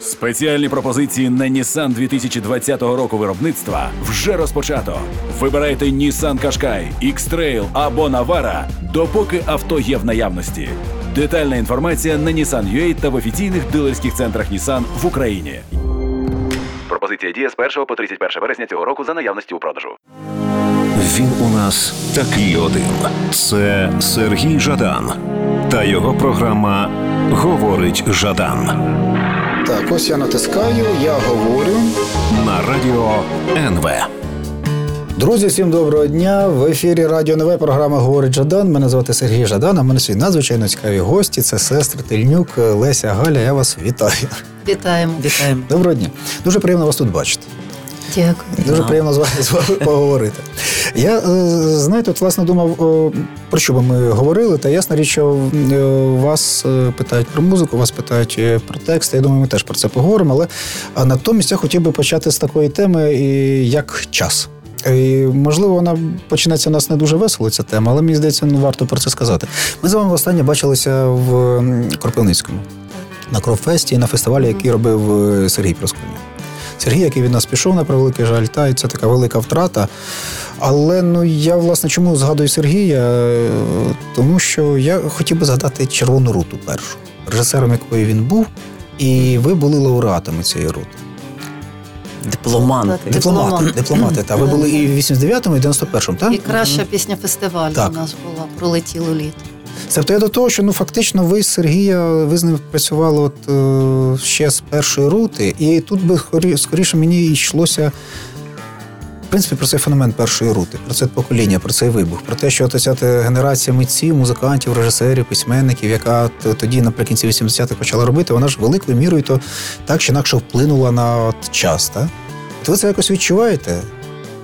Спеціальні пропозиції на Nissan 2020 року виробництва вже розпочато. Вибирайте Nissan Qashqai, X-Trail або Navara, допоки авто є в наявності. Детальна інформація на Nissan.ua та в офіційних дилерських центрах Nissan в Україні. Пропозиція діє з 1 по 31 вересня цього року за наявності у продажу. Він у нас такий один. Це Сергій Жадан та його програма Говорить Жадан Так, ось я натискаю, я говорю. на радіо НВ. Друзі, всім доброго дня. В ефірі Радіо НВ програма Говорить Жадан. Мене звати Сергій Жадан. А мене сьогодні надзвичайно цікаві гості. Це сестри Тельнюк, Леся Галя. Я вас вітаю. Вітаємо. Вітаємо. Доброго дня. Дуже приємно вас тут бачити. Дякую. Дуже приємно з вами, з вами поговорити. Я е, знаєте, от власне думав, про що би ми говорили, та ясна річ, що е, вас е, питають про музику, вас питають про тексти. Я думаю, ми теж про це поговоримо. Але а натомість я хотів би почати з такої теми, як час. І, можливо, вона почнеться у нас не дуже весело, ця тема, але мені здається, ну, варто про це сказати. Ми з вами востаннє бачилися в Кропивницькому на Кровфесті, на фестивалі, який робив Сергій Просконя. Сергій, який від нас пішов, на превеликий жаль, та і це така велика втрата. Але ну я власне чому згадую Сергія? Е, Тому що я хотів би згадати червону руту першу, режисером якої він був, і ви були лауреатами цієї рути. Дипломанти. Дипломати, Дипломант. дипломати. Та ви були і в 89-му, і 91-му, так? І краща пісня фестивалю Так. у нас була пролетіло літо. Тобто я до того, що ну фактично ви Сергія, ви з ним працювали от е, ще з першої рути, і тут би скоріше мені йшлося. В принципі, про цей феномен першої рути, про це покоління, про цей вибух, про те, що ця генерація митців, музикантів, режисерів, письменників, яка тоді наприкінці 80-х почала робити, вона ж великою мірою то так чи інакше вплинула на от час. Так? От ви це якось відчуваєте?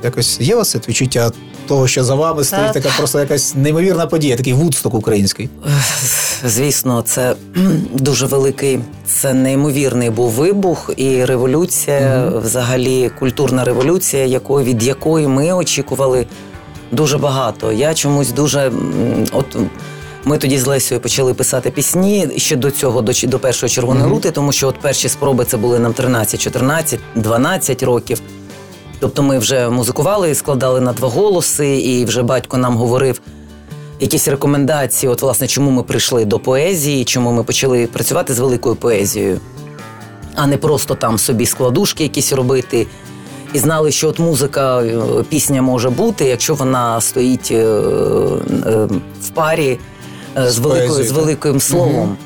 Якось є у вас це відчуття того, що за вами стоїть така просто якась неймовірна подія, такий вудсток український. Звісно, це дуже великий, це неймовірний був вибух і революція, взагалі культурна революція, якої від якої ми очікували дуже багато. Я чомусь дуже от. Ми тоді з Лесією почали писати пісні ще до цього, до, до першої червоної рути, тому що от перші спроби це були нам 13, 14, 12 років. Тобто ми вже музикували, складали на два голоси, і вже батько нам говорив якісь рекомендації, от власне, чому ми прийшли до поезії, чому ми почали працювати з великою поезією, а не просто там собі складушки якісь робити. І знали, що от музика, е, пісня може бути, якщо вона стоїть е, е, в парі з, З великою, поезією, з великим словом.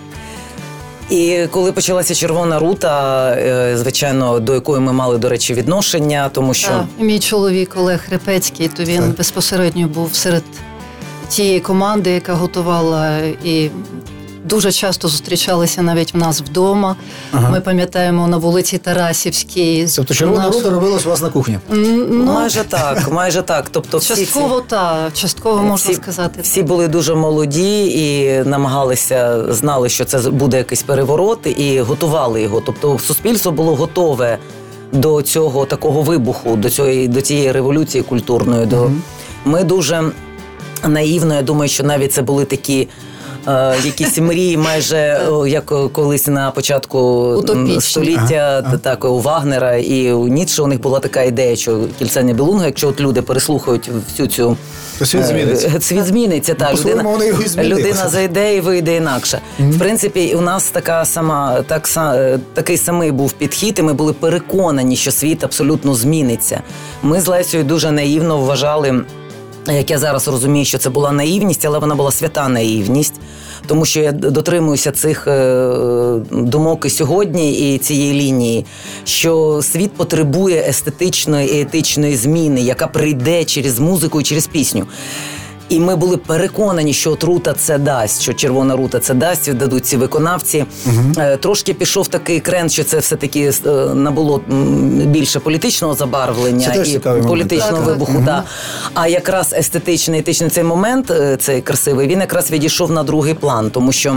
І коли почалася червона рута, е, звичайно, до якої ми мали, до речі, відношення, тому що Так, мій чоловік Олег Репецький, то він Так. безпосередньо був серед тієї команди, яка готувала і. Дуже часто зустрічалися навіть в нас вдома. Ага. Ми пам'ятаємо на вулиці Тарасівській. Тобто червона Наш- рута робилась у вас на кухні. Ну, майже так, майже так. Тобто всі ці- частково так, частково можна всі, сказати. Всі були дуже молоді і намагалися, знали, що це буде якийсь переворот, і готували його. Тобто, суспільство було готове до цього такого вибуху, до цієї до цієї революції культурної. До ми дуже наївно. Я думаю, що навіть це були такі. Е, Якісь мрії, майже як колись на початку Утопічні. століття, Ага. так у Вагнера і у Ніцше у них була така ідея, що кільце Нібелунга, якщо от люди переслухають всю цю То світ зміниться. Е, Світ зміниться, так. Людина, людина зайде і вийде інакше. В принципі, у нас така сама, так, са- е, такий самий був підхід, і ми були переконані, що світ абсолютно зміниться. Ми з Лесією дуже наївно вважали. Як я зараз розумію, що це була наївність, але вона була свята наївність, тому що я дотримуюся цих е, думок і сьогодні і цієї лінії, що світ потребує естетичної і етичної зміни, яка прийде через музику і через пісню. І ми були переконані, що от рута це дасть, що червона рута це дасть, дадуть ці виконавці. Угу. Трошки пішов такий крен, що це все-таки е, набуло більше політичного забарвлення Це теж і політичного момент. політичного Так, так. вибуху. Да. А якраз естетичний, етичний цей момент, е, цей красивий, він якраз відійшов на другий план, тому що.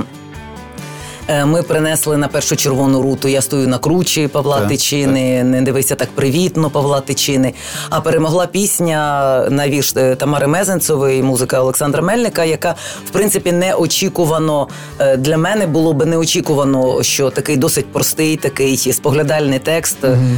Е, Ми принесли на першу червону руту. Я стою на кручі Павла Так, Тичини. Не дивися так привітно Павла Тичини. А перемогла пісня на вірш е, Тамари Мезенцевої, музика Олександра Мельника, яка в принципі неочікувано е, для мене було би неочікувано, що такий досить простий, такий споглядальний текст,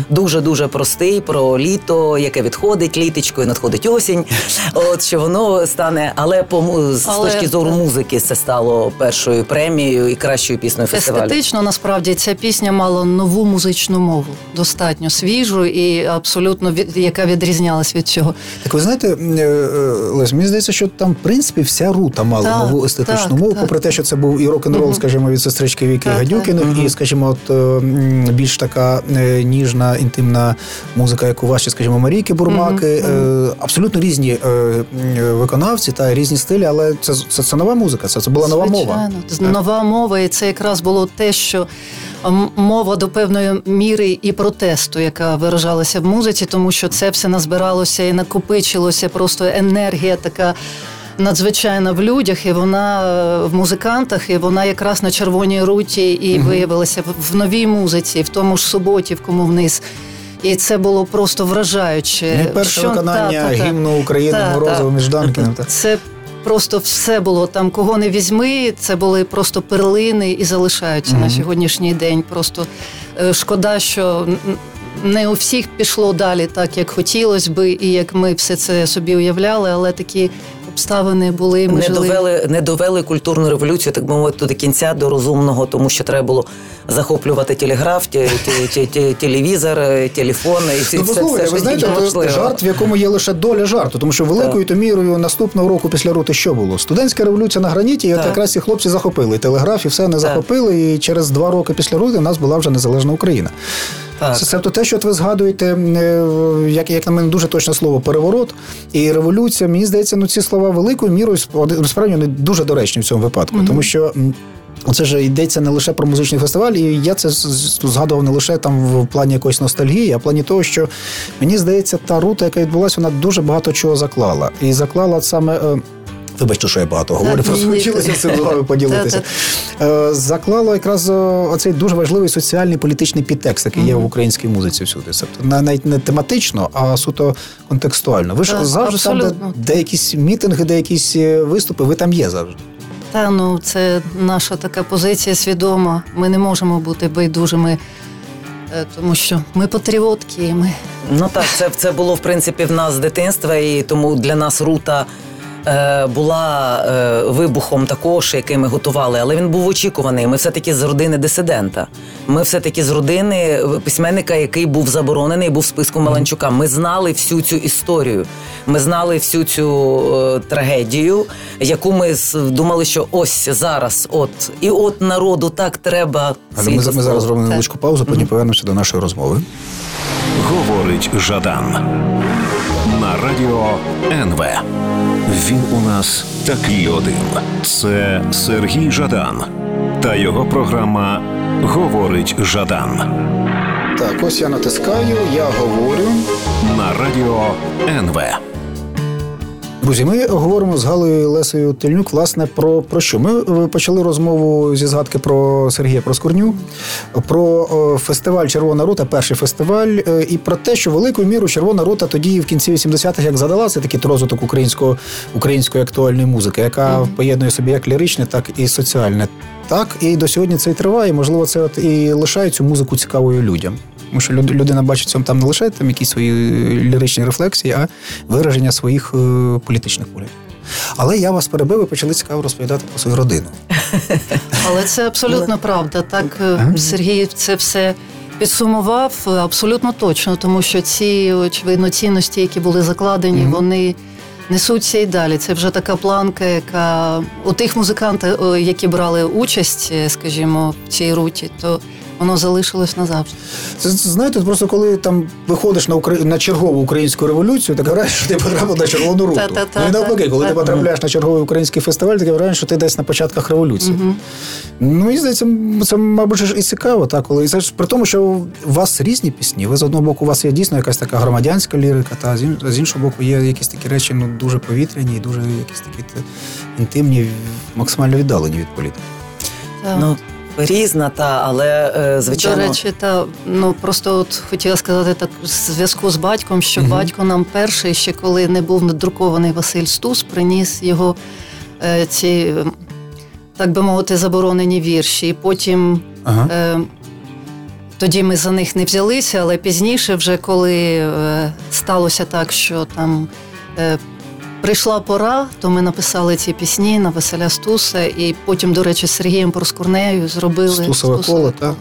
дуже дуже простий про літо, яке відходить літочко, і надходить осінь. От що воно стане, але по з Але- точки зору музики це стало першою премією і кращою піснею фестивалю. Естетично насправді ця пісня мала нову музичну мову, достатньо свіжу і абсолютно від, яка відрізнялась від цього. Так ви знаєте, е, е, Лесь, мені здається, що там, в принципі, вся рута мала Так, нову естетичну так, мову, так. попри те, що це був і рок-н-рол, скажімо, від сестрички Віки Так, Гадюкіних, і, скажімо, от е, більш така ніжна, інтимна музика, як у вашій, скажімо, Марійки Бурмаки. Е, Абсолютно різні виконавці та різні стилі, але це, це, це нова музика, це, це була нова мова. Звичайно, нова мова, і це якраз було те, що мова до певної міри і протесту, яка виражалася в музиці, тому що це все назбиралося і накопичилося, просто енергія така. Надзвичайна в людях, і вона е, в музикантах, і вона якраз на червоній руті і виявилася в, новій музиці, в тому ж суботі, в кому вниз. І це було просто вражаюче. Не перше Що- виконання та, та, гімну України Та, Морозова між Данкіним. Це просто все було там, кого не візьми. Це були просто перлини і залишаються на сьогоднішній день. Просто е, шкода, що не у всіх пішло далі так, як хотілося би, і як ми все це собі уявляли, але такі обставини були. Ми не жили. довели, не довели культурну революцію, так би мовити, до кінця, до розумного, тому що треба було захоплювати телеграф, ті- ті- ті- ті- телевізор, телефон і всі- Ну, все, все, ви знаєте, це можливо. жарт, в якому є лише доля жарту, тому що великою то мірою наступного року після рути що було? Студентська революція на граніті, і от Так. якраз ці хлопці захопили. І телеграф і все не захопили. І через два роки після рути в нас була вже незалежна Україна. Так. Це Себто те, що от ви згадуєте, е, як, як на мене дуже точне слово, переворот і революція. Мені здається, ну ці слова великою мірою справді вони дуже доречні в цьому випадку, тому що. м, Оце ж йдеться не лише про музичний фестиваль, і я це згадував не лише там в плані якоїсь ностальгії, а в плані того, що мені здається, та рута, яка відбулася, вона дуже багато чого заклала. І заклала саме. Вибачте, що я багато говорю, просто хотілося цим з вами поділитися. Е, Заклало якраз оцей дуже важливий соціальний політичний підтекст, який є в українській музиці всюди. Тобто на- навіть не тематично, а суто контекстуально. Ви ж завжди там, де, якісь мітинги, де якісь е, виступи, ви там є завжди. Та ну це наша така позиція свідома. Ми не можемо бути байдужими, е, тому що ми патріотки. і Ми Ну так, це, це було в принципі в нас з дитинства, і тому для нас рута. Е, Була е, вибухом також, який ми готували, але він був очікуваний. Ми все-таки з родини дисидента. Ми все-таки з родини письменника, який був заборонений, був в списку Маланчука. Ми знали всю цю історію. Ми знали всю цю е, трагедію, яку ми думали, що ось зараз, от і от народу так треба. Але ми, ми зараз зробимо невеличку паузу, потім повернемося до нашої розмови. Говорить Жадан на радіо НВ. Він у нас такий один. Це Сергій Жадан та його програма Говорить Жадан Так, ось я натискаю, я говорю. на радіо НВ. Друзі, ми говоримо з Галою Лесею Тельнюк, власне, про, про що? Ми е, почали розмову зі згадки про Сергія Проскурню, про е, фестиваль Червона рута, перший фестиваль, е, і про те, що великою мірою Червона рута тоді в кінці 80-х як задала, це такий розвиток українського, української актуальної музики, яка поєднує собі як ліричне, так і соціальне. Так, і до сьогодні це і триває. Можливо, це от і лишає цю музику цікавою людям. Тому що людина бачить в цьому там не лише там якісь свої ліричні рефлексії, а вираження своїх е, політичних поглядів. Але я вас перебив і почали цікаво розповідати про свою родину. Але це абсолютно правда. Так е, Сергій це все підсумував е, абсолютно точно, тому що ці очевидно цінності, які були закладені, вони несуться і далі. Це вже така планка, яка у тих музикантів, е, які брали участь, е, скажімо, в цій руті, то воно залишилось назавжди. Це це, знаєте, просто коли там виходиш на Украї... на чергову українську революцію, так вражаєш, що ти потрапив на червону руту. Та-та-та, ну і навпаки, коли ти потрапляєш на черговий український фестиваль, таке враження, що ти десь на початках революції. Ну і здається, це, мабуть, ж і цікаво, так, коли і це ж при тому, що у вас різні пісні. Ви з одного боку, у вас є дійсно якась така громадянська лірика, та з іншого боку, є якісь такі речі ну, дуже повітряні і дуже якісь такі інтимні, максимально віддалені від політики. Так. Ну, Різна, та, але е, звичайно. До речі, та ну просто от хотіла сказати так в зв'язку з батьком, що Мгм. батько нам перший, ще коли не був надрукований Василь Стус, приніс його е, ці, так би мовити, заборонені вірші. І потім Ага. е, тоді ми за них не взялися, але пізніше, вже коли е, сталося так, що там. Е, Прийшла пора, то ми написали ці пісні на Василя Стуса, і потім, до речі, з Сергієм Проскурнею зробили Стусове Стусове. коло, так.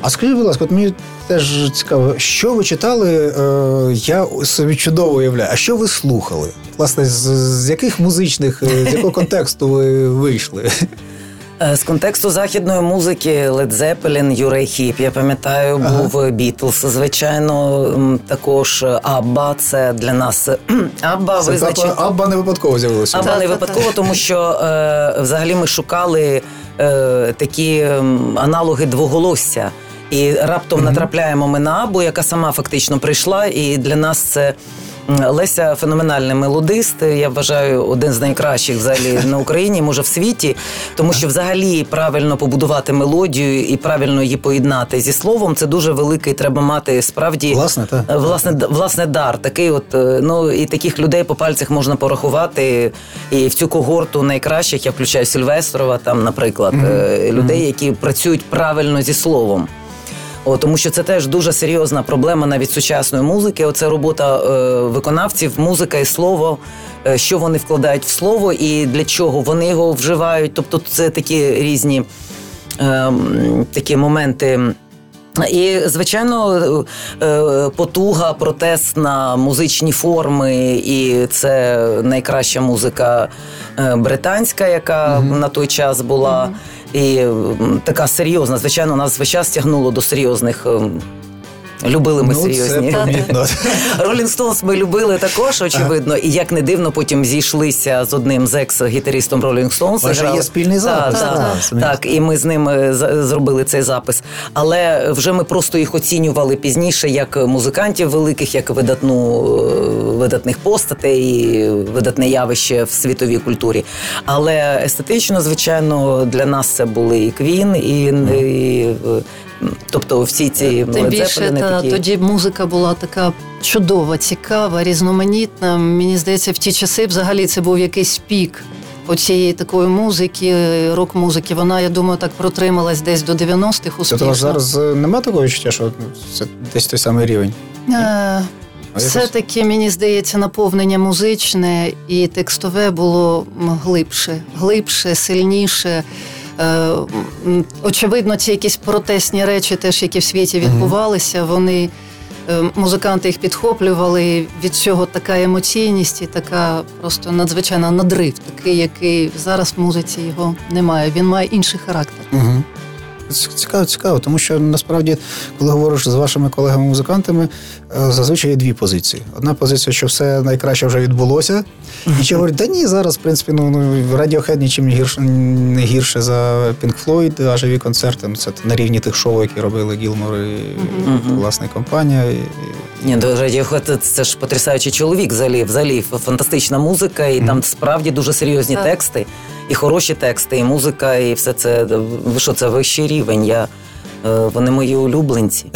А скажіть, будь ласка, от мені теж цікаво, що ви читали, е, я собі чудово уявляю, а що ви слухали? Власне, з, з яких музичних, е, з якого контексту ви вийшли? Е, З контексту західної музики Led Zeppelin, Юрей Хіп, я пам'ятаю, Ага. був Бітлз. Звичайно, також Абба. Це для нас Абба Це визначить. Абба, не випадково з'явилося. Абба не випадково, тому що е, взагалі ми шукали е, такі аналоги двоголосся. І раптом натрапляємо ми на Абу, яка сама фактично прийшла, і для нас це. Леся феноменальний мелодист. Я вважаю, один з найкращих взагалі на Україні, може в світі, тому що взагалі правильно побудувати мелодію і правильно її поєднати зі словом. Це дуже великий. Треба мати справді Власне, так. Е, Власне, власне, дар такий, от е, ну і таких людей по пальцях можна порахувати. І в цю когорту найкращих я включаю Сільвестрова, там, наприклад, е, людей, які працюють правильно зі словом. О, тому що це теж дуже серйозна проблема навіть сучасної музики. Оце робота е, виконавців, музика і слово, е, що вони вкладають в слово і для чого вони його вживають. Тобто, це такі різні ем, такі моменти. І, звичайно, е, потуга, протест на музичні форми, і це найкраща музика е, британська, яка на той час була. І така серйозна. Звичайно, нас весь час тягнуло до серйозних. Любили ми ну, серйозні. це помітно. Ролінг Стоунс ми любили також, очевидно. І як не дивно, потім зійшлися з одним з екс-гітаристом Ролінг Стоунс. Може, є спільний запис, Так, так, так, і ми з ним е, зробили цей запис. Але вже ми просто їх оцінювали пізніше як музикантів великих, як видатну е, видатних постатей, і видатне явище в світовій культурі. Але естетично, звичайно, для нас це були і Квін, і, і е, тобто всі ці Тим більше та, такі. тоді музика була така чудова, цікава, різноманітна. Мені здається, в ті часи взагалі це був якийсь пік оцієї такої музики, рок-музики. Вона, я думаю, так протрималась десь до 90-х Тобто у успішно. вас зараз е, нема такого відчуття, що це десь той самий рівень? Е, Все-таки, мені здається, наповнення музичне і текстове було глибше, глибше, сильніше. Е, Очевидно, ці якісь протестні речі, теж які в світі відбувалися, вони е, музиканти їх підхоплювали. Від цього така емоційність і така просто надзвичайна надрив, такий, який зараз в музиці його немає. Він має інший характер. Угу. Цікаво, цікаво, тому що насправді, коли говориш з вашими колегами-музикантами, е, зазвичай є дві позиції. Одна позиція, що все найкраще вже відбулося, інші говорять, да ні, зараз, в принципі, ну, ну Radiohead нічим не гірше, не гірше за Pink Floyd, а живі концерти. Ну, Це на рівні тих шоу, які робили Гілмор і власна компанія. І, і- Ні, до Radiohead це ж потрясаючий чоловік. Взагалі, взагалі фантастична музика, і там справді дуже серйозні тексти, і хороші тексти, і музика, і все це. Що, це вищий рівень. Я, е, вони мої улюбленці.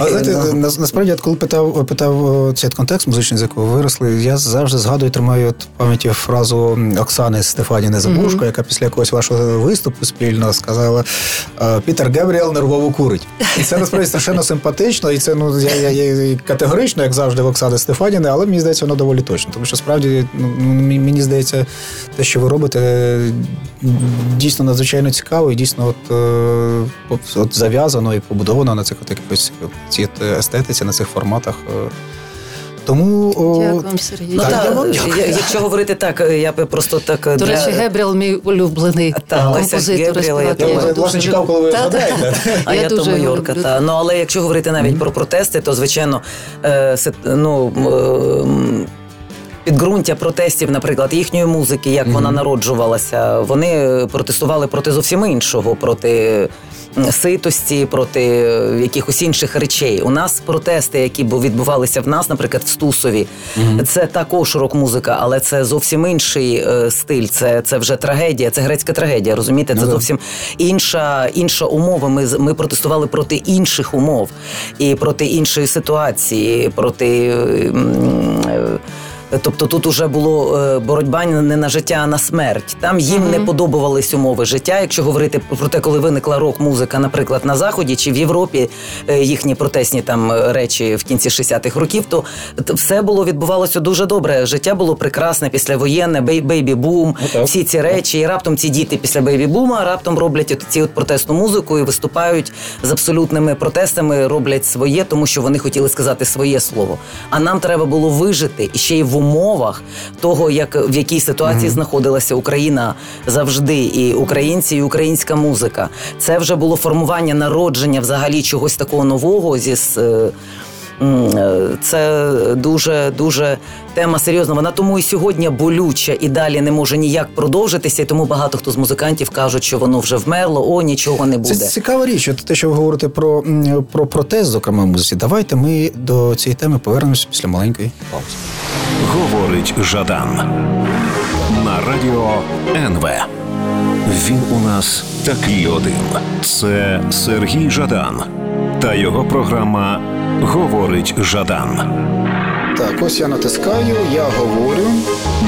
А знаєте, Ну. насправді, от коли питав, питав цей контекст музичний, з якого виросли, я завжди згадую, тримаю от пам'яті фразу Оксани Стефаніни Забушко, яка після якогось вашого виступу спільно сказала: е, Пітер Гебріел нервово курить. І це насправді страшенно симпатично, і це ну я, я, я категорично, як завжди, в Оксани Стефаніни, але мені здається, воно доволі точно. Тому що справді ну, мені мені здається, те, що ви робите, дійсно надзвичайно цікаво і дійсно от, е, от, от зав'язано і побудовано на цих от якихось цій ці естетиці, на цих форматах. е. Тому о, Дякую, Сергій. Ну Так, так, я вам е, я- якщо говорити так, е, я би просто так до До для... речі, Гебріел мій улюблений Та, композитор. Гебріел, я я дуже- власне чекав, коли ви Та, та. А я, я то Майорка, та. Ну, але якщо говорити навіть про протести, то звичайно, е, ну, м, підґрунтя протестів, наприклад, їхньої музики, як вона народжувалася, вони протестували проти зовсім іншого, проти ситості, проти е, якихось інших речей. У нас протести, які бу- відбувалися в нас, наприклад, в Стусові, це також рок-музика, але це зовсім інший е, стиль. Це, це вже трагедія, це грецька трагедія. Розумієте, це Ну зовсім інша, інша умова. Ми, ми протестували проти інших умов і проти іншої ситуації, проти. Тобто тут уже було е, боротьба не на життя, а на смерть. Там їм не подобувались умови життя. Якщо говорити про те, коли виникла рок-музика, наприклад, на заході чи в Європі е, їхні протестні там е, речі в кінці 60-х років, то все було відбувалося дуже добре. Життя було прекрасне післявоєнне, бей- бейбі-бум, Ну, так. всі ці речі. І раптом ці діти після бейбі-бума раптом роблять от ці от протестну музику і виступають з абсолютними протестами, роблять своє, тому що вони хотіли сказати своє слово. А нам треба було вижити і ще й в умовах того, як в якій ситуації знаходилася Україна завжди, і українці, і українська музика. Це вже було формування народження взагалі чогось такого нового зі е, е, це дуже дуже тема серйозна. Вона тому і сьогодні болюча і далі не може ніяк продовжитися. І тому багато хто з музикантів кажуть, що воно вже вмерло, о нічого не буде. Це цікава річ. От те, що ви говорите про, про протест, зокрема в музиці. Давайте ми до цієї теми повернемося після маленької паузи. Говорить Жадан на радіо НВ. Він у нас такий один. Це Сергій Жадан та його програма Говорить Жадан Так, ось я натискаю, я говорю.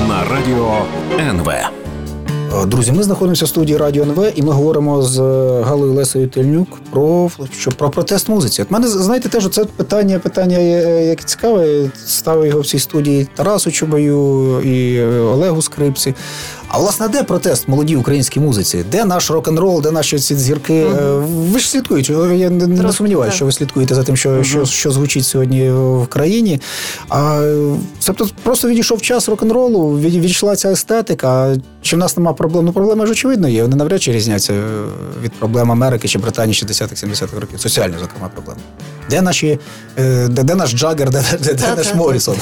на радіо НВ. Е, Друзі, ми знаходимося в студії Радіо НВ, і ми говоримо з е, Галою Лесою Тельнюк про що про протест музиці. От мене знаєте, теж це питання, питання е, яке цікаве. Ставив його в цій студії Тарасу Чубаю і е, Олегу Скрипці. А власне, де протест молодій українській музиці? Де наш рок-н-рол, де наші ці зірки? Е, Ви ж слідкуєте. Я не, не сумніваюся, що ви слідкуєте за тим, що, що, що звучить сьогодні в країні. А тобто просто відійшов час рок-н-ролу, відійшла ця естетика. Чи в нас немає проблем? Ну, проблеми ж очевидно є. Вони навряд чи різняться е, від проблем Америки чи Британії 60-70-х років. Соціальні, зокрема, проблеми. Де наші, е, де, де наш Джаггер, де, де, де наш. Морісон?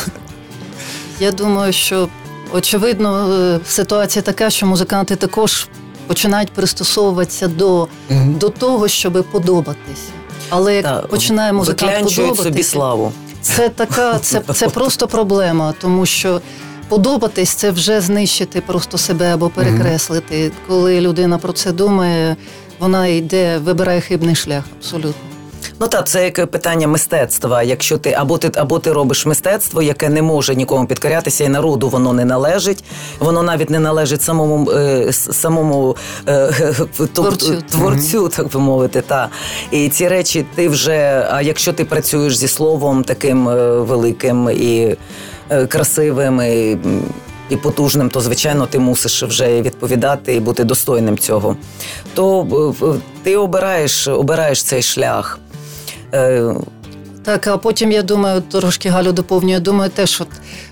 Я думаю, що очевидно е, ситуація така, що музиканти також починають пристосовуватися до, Мгм. до того, щоб подобатися. Але як Та, починає музикант виклянчують собі подобатися, славу. це така, це, це просто проблема, тому що подобатись це вже знищити просто себе або перекреслити. Коли людина про це думає, вона йде, вибирає хибний шлях абсолютно. Ну так, це як питання мистецтва. Якщо ти або ти або ти робиш мистецтво, яке не може нікому підкорятися, і народу воно не належить, воно навіть не належить самому е, самому е, творцю. Творцю. творцю, так би мовити. Та і ці речі ти вже. А якщо ти працюєш зі словом таким е, великим і е, красивим. І, і потужним, то звичайно ти мусиш вже відповідати і бути достойним цього. То е, ти обираєш, обираєш цей шлях. Е, Так, а потім я думаю, трошки Галю доповнюю. Думаю, теж, от,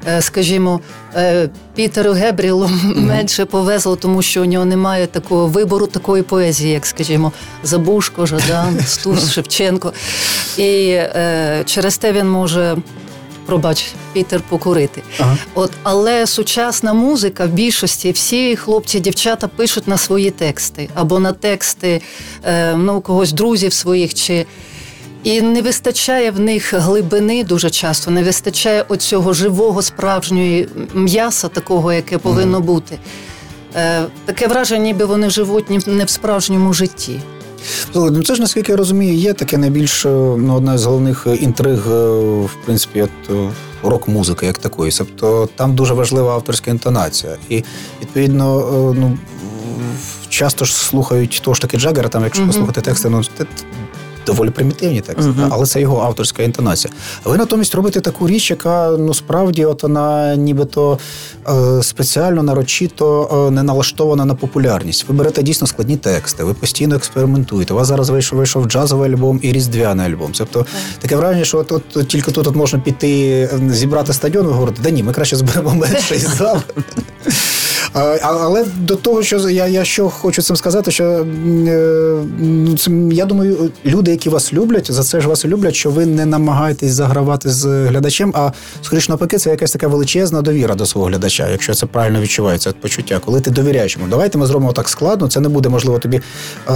е, скажімо, е, Пітеру Гебрілу менше повезло, тому що у нього немає такого вибору такої поезії, як, скажімо, Забушко, Жадан, Стус, Шевченко. І е, через те він може. Пробач, Пітер покурити. Ага. От, але сучасна музика в більшості всі хлопці, дівчата пишуть на свої тексти або на тексти е, ну, когось друзів своїх чи і не вистачає в них глибини дуже часто, не вистачає оцього живого справжньої м'яса, такого, яке повинно бути. Е, таке враження, ніби вони живуть не в справжньому житті. Ну це ж наскільки я розумію, є таке найбільш е, ну, одна з головних е, інтриг, е, в принципі, от рок-музики як такої. Тобто там дуже важлива авторська інтонація. І відповідно, ну часто ж слухають того ж таки Джаггера, там, якщо Мгм. послухати тексти, ну доволі примітивні тексти, Мгм. але це його авторська інтонація. Ви натомість робите таку річ, яка ну справді от вона нібито е, спеціально нарочито е, не налаштована на популярність. Ви берете дійсно складні тексти, ви постійно експериментуєте. У вас зараз вийшов вийшов джазовий альбом і різдвяний альбом. Тобто таке враження, що от, от, тільки тут от можна піти е, зібрати стадіон, ви говорите, да ні, ми краще зберемо менший зал. Але до того, що я я що хочу цим сказати, що е, ну, я думаю, люди, які вас люблять, за це ж вас люблять, що ви не намагаєтесь загравати з глядачем, а скоріш навпаки, це якась така величезна довіра до свого глядача, якщо це правильно відчувається почуття. Коли ти довіряєш йому, давайте ми зробимо так складно, це не буде можливо тобі е,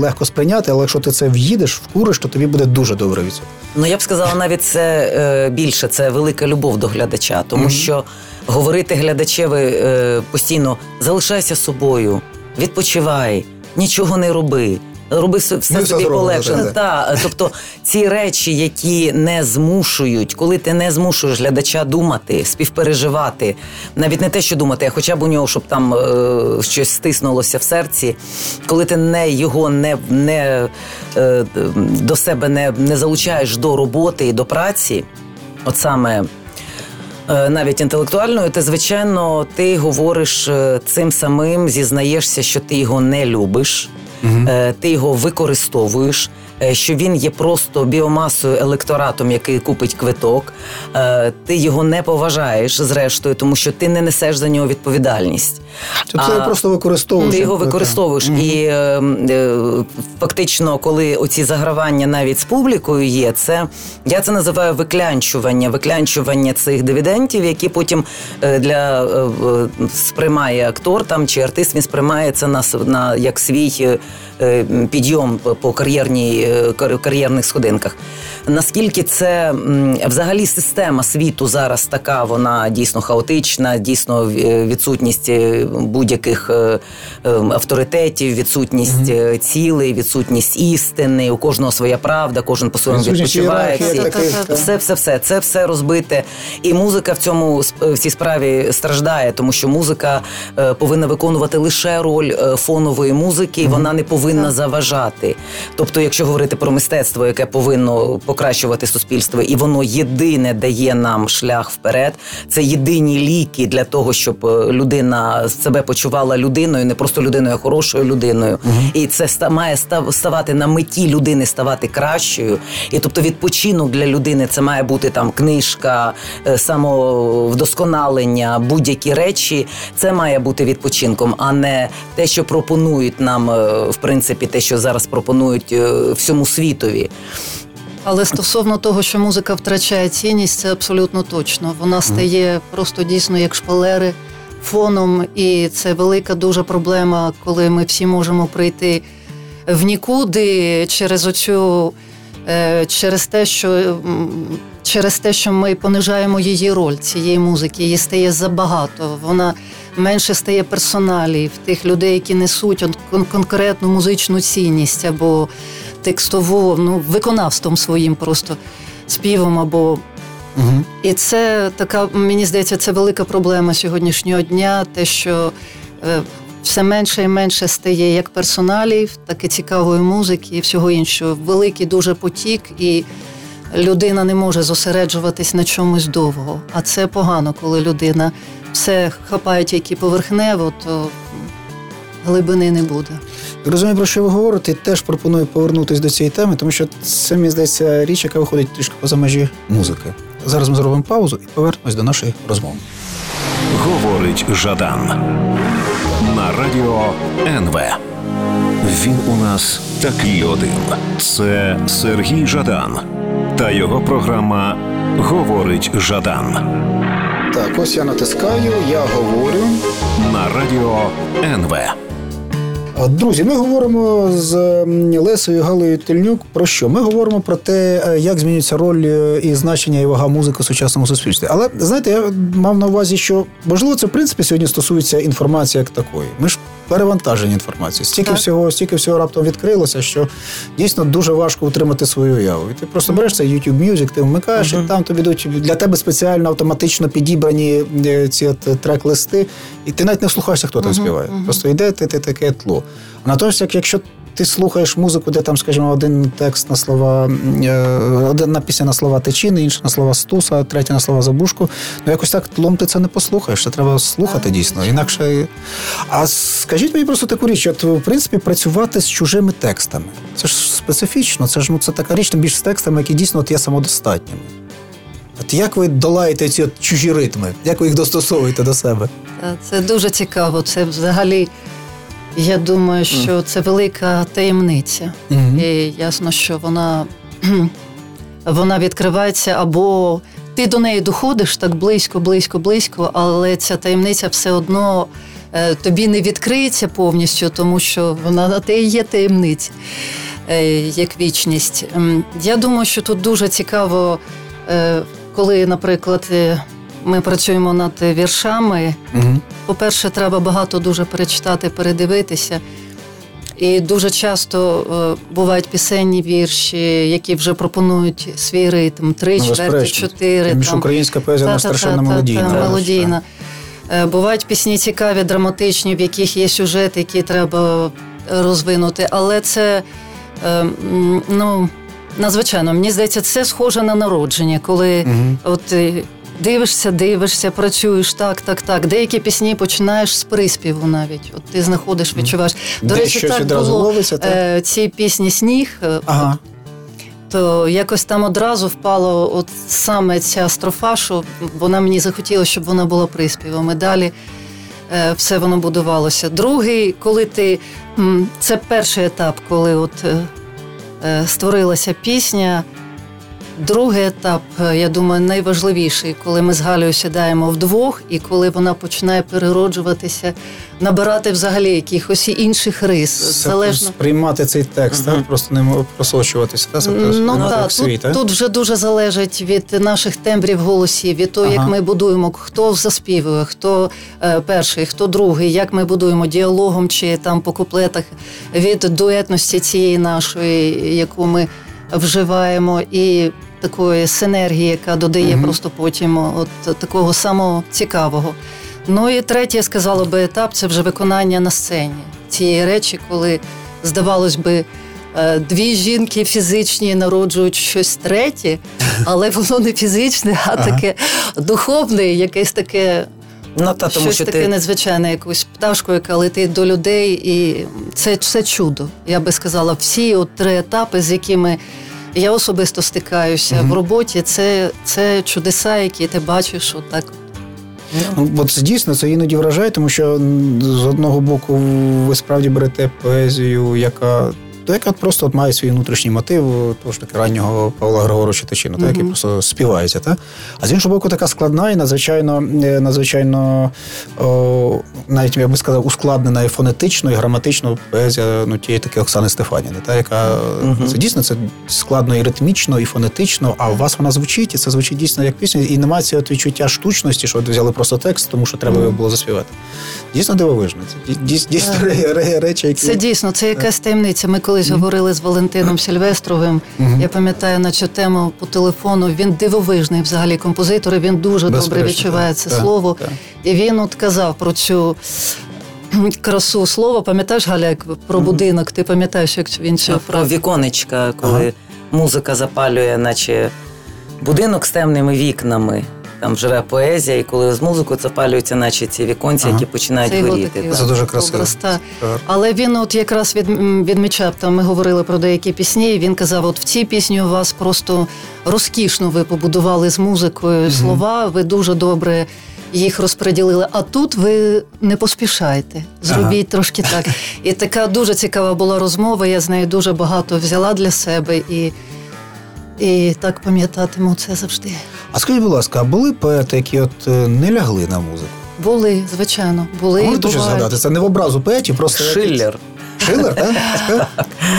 легко сприйняти, але якщо ти це в'їдеш, вкуриш, то тобі буде дуже добре від цього. Ну я б сказала, навіть це е, більше це велика любов до глядача, тому mm-hmm. що говорити глядачеві е, постійно залишайся собою, відпочивай, нічого не роби роби все, все собі полегше. Та, тобто ці речі, які не змушують, коли ти не змушуєш глядача думати, співпереживати, навіть не те, що думати, а хоча б у нього, щоб там е, щось стиснулося в серці, коли ти не його не не е, до себе не, не залучаєш до роботи і до праці, от саме. Е, навіть інтелектуальною, ти звичайно ти говориш е, цим самим, зізнаєшся, що ти його не любиш, угу. ти його використовуєш. Е, що він є просто біомасою електоратом, який купить квиток. Е, ти його не поважаєш зрештою, тому що ти не несеш за нього відповідальність. Тобто його просто використовуєш. Ти його використовуєш. mm І е, фактично, коли оці загравання навіть з публікою є, це я це називаю виклянчування, виклянчування цих дивідентів, які потім для сприймає актор там чи артист, він сприймає це на, на як свій підйом по кар'єрній кар'єрних сходинках. Наскільки це взагалі система світу зараз така, вона дійсно хаотична, дійсно відсутність е, будь-яких е, ем, авторитетів, відсутність mm-hmm. цілей, відсутність істини, у кожного своя правда, кожен по своєму відпочиває. Все, все, все це все розбите. І музика в цьому в цій справі страждає, тому що музика повинна виконувати лише роль фонової музики, і вона не повинна заважати. Тобто, якщо говорити говорити про мистецтво, яке повинно покращувати суспільство, і воно єдине дає нам шлях вперед. Це єдині ліки для того, щоб е, людина себе почувала людиною, не просто людиною, а хорошою людиною. Угу. І це має ставати на меті людини, ставати кращою. І тобто, відпочинок для людини це має бути там книжка, е, самовдосконалення, будь-які речі. Це має бути відпочинком, а не те, що пропонують нам е, в принципі, те, що зараз пропонують всьому світові. Але стосовно того, що музика втрачає цінність, це абсолютно точно. Вона стає просто дійсно як шпалери фоном, і це велика дуже проблема, коли ми всі можемо прийти в нікуди через оцю, е, через те, що через те, що ми понижаємо її роль цієї музики, її стає забагато. Вона менше стає персоналів, тих людей, які несуть конкретну музичну цінність або текстову, ну, виконавством своїм просто співом або. Угу. І це така, мені здається, це велика проблема сьогоднішнього дня, те, що е, все менше і менше стає як персоналів, так і цікавої музики і всього іншого. Великий дуже потік, і людина не може зосереджуватись на чомусь довго. А це погано, коли людина все хапає тільки поверхнево, то глибини не буде. Розумію, про що ви говорите, теж пропоную повернутися до цієї теми, тому що це мені здається річ, яка виходить трішки поза межі музики. Зараз ми зробимо паузу і повернемось до нашої розмови. Говорить Жадан на радіо НВ. Він у нас такий один. Це Сергій Жадан та його програма Говорить Жадан. Так, ось я натискаю, я говорю на радіо НВ. Друзі, ми говоримо з Лесою Галею Тельнюк про що? Ми говоримо про те, е, як змінюється роль е, і значення і вага музики в сучасному суспільстві. Але знаєте, я мав на увазі, що можливо це в принципі сьогодні стосується інформації як такої. Ми ж перевантажені інформацією. Стільки так. всього, стільки всього раптом відкрилося, що дійсно дуже важко утримати свою уяву. І ти просто береш цей YouTube Music, ти вмикаєш, uh-huh. і там тобі йдуть для тебе спеціально автоматично підібрані е, ці трек-листи, і ти навіть не слухаєшся, хто там uh-huh. співає. Просто йде ти, ти таке тло. Натомість, як якщо ти слухаєш музику, де там, скажімо, один текст на слова, е, одна пісня на слова течіни, інша на слова стуса, третя на слова забушку. Ну якось так тлом ти це не послухаєш. Це треба слухати дійсно. Інакше. А скажіть мені просто таку річ, от в принципі працювати з чужими текстами. Це ж специфічно, це ж ну це така річ, тим більше з текстами, які дійсно от є самодостатніми. От як ви долаєте ці от чужі ритми? Як ви їх достосовуєте до себе? Це дуже цікаво. Це взагалі, я думаю, що це велика таємниця. Мгм. І ясно, що вона, вона відкривається або ти до неї доходиш так близько, близько, близько, але ця таємниця все одно е, тобі не відкриється повністю, тому що вона на те і є таємниця, е, як вічність. Я думаю, що тут дуже цікаво, е, коли, наприклад, ми працюємо над віршами. Угу. По-перше, треба багато дуже перечитати, передивитися. І дуже часто е, бувають пісенні вірші, які вже пропонують свій ритм: три, Ну, четверти, чотири. Більше українська поезія вона страшенно мелодійна. та, Так, мелодійна. Е, Бувають пісні цікаві, драматичні, в яких є сюжет, який треба розвинути. Але це е, ну, надзвичайно, мені здається, це схоже на народження, коли Мгм. от ти дивишся, дивишся, працюєш так, так, так. Деякі пісні починаєш з приспіву навіть. От ти знаходиш, відчуваєш. До Де речі, щось так відразу було ловиться, так? е, ці пісні Сніг. е, Ага. то якось там одразу впало от саме ця строфа, що вона мені захотіла, щоб вона була приспівом. І далі е, все воно будувалося. Другий, коли ти це перший етап, коли от створилася пісня. Другий етап, е, я думаю, найважливіший, коли ми з Галею сідаємо вдвох, і коли вона починає перероджуватися, набирати взагалі якихось інших рис. Це залежно сприймати цей текст, так? просто не просочуватися. Це просто Ну так, як свій, тут, тут вже дуже залежить від наших тембрів голосів, від того, Ага. як ми будуємо, хто заспівує, хто е, перший, хто другий, як ми будуємо діалогом чи там по куплетах від дуетності цієї нашої, яку ми вживаємо, і такої синергії, яка додає Мгм. просто потім от такого самого цікавого. Ну і третє, я сказала би, етап це вже виконання на сцені цієї речі, коли здавалось би. е, Дві жінки фізичні народжують щось третє, але воно не фізичне, а Ага. таке духовне, якесь таке, Ну та тому щось що таке ти незвичайне, якусь пташку, яка летить до людей, і це, це чудо. Я би сказала, всі от три етапи, з якими я особисто стикаюся Мгм. в роботі, це, це чудеса, які ти бачиш отак. Ну, От це дійсно це іноді вражає, тому що з одного боку ви справді берете поезію, яка. То яка просто от має свій внутрішній мотив, того ж таки раннього Павла Григоровича Тичину, та, який просто співається. Та? А з іншого боку, така складна і надзвичайно, е, надзвичайно о, навіть я би сказав, ускладнена і фонетично, і граматично поезія ну, тієї таки Оксани Стефаніни, та, яка Мгм. це дійсно це складно і ритмічно, і фонетично, а у вас вона звучить, і це звучить дійсно як пісня, і немає цього відчуття штучності, що взяли просто текст, тому що треба його було заспівати. Дійсно дивовижно. Це дій- дій- дійсно ре- ре- речі, які Це дійсно, це якась таємниця. Ми колись говорили з Валентином Сильвестровим. Мгм. Я пам'ятаю на цю тему по телефону. Він дивовижний взагалі композитор. і Він дуже добре відчуває це Так, слово. так. І він от казав про цю. Красу слова, пам'ятаєш, Галя, як про будинок? Ти пам'ятаєш, як він цю про віконечка, коли музика запалює, наче будинок з темними вікнами. Там живе поезія, і коли з музикою запалюються, наче ці віконці, Ага. які починають Це горіти. такий так. Це дуже красиво. образ, та. Але він от якраз від, відмічав, там ми говорили про деякі пісні, і він казав: от в цій пісні у вас просто розкішно ви побудували з музикою слова, ви дуже добре їх розподілили. А тут ви не поспішайте. Зробіть трошки так. І така дуже цікава була розмова. Я з нею дуже багато взяла для себе і, і так пам'ятатиму це завжди. А скажіть, будь ласка, а були поети, які от е, не лягли на музику? Були, звичайно, були. А Можете щось згадати? Це не в образу поетів, просто якісь- Шиллер. Шиллер, так?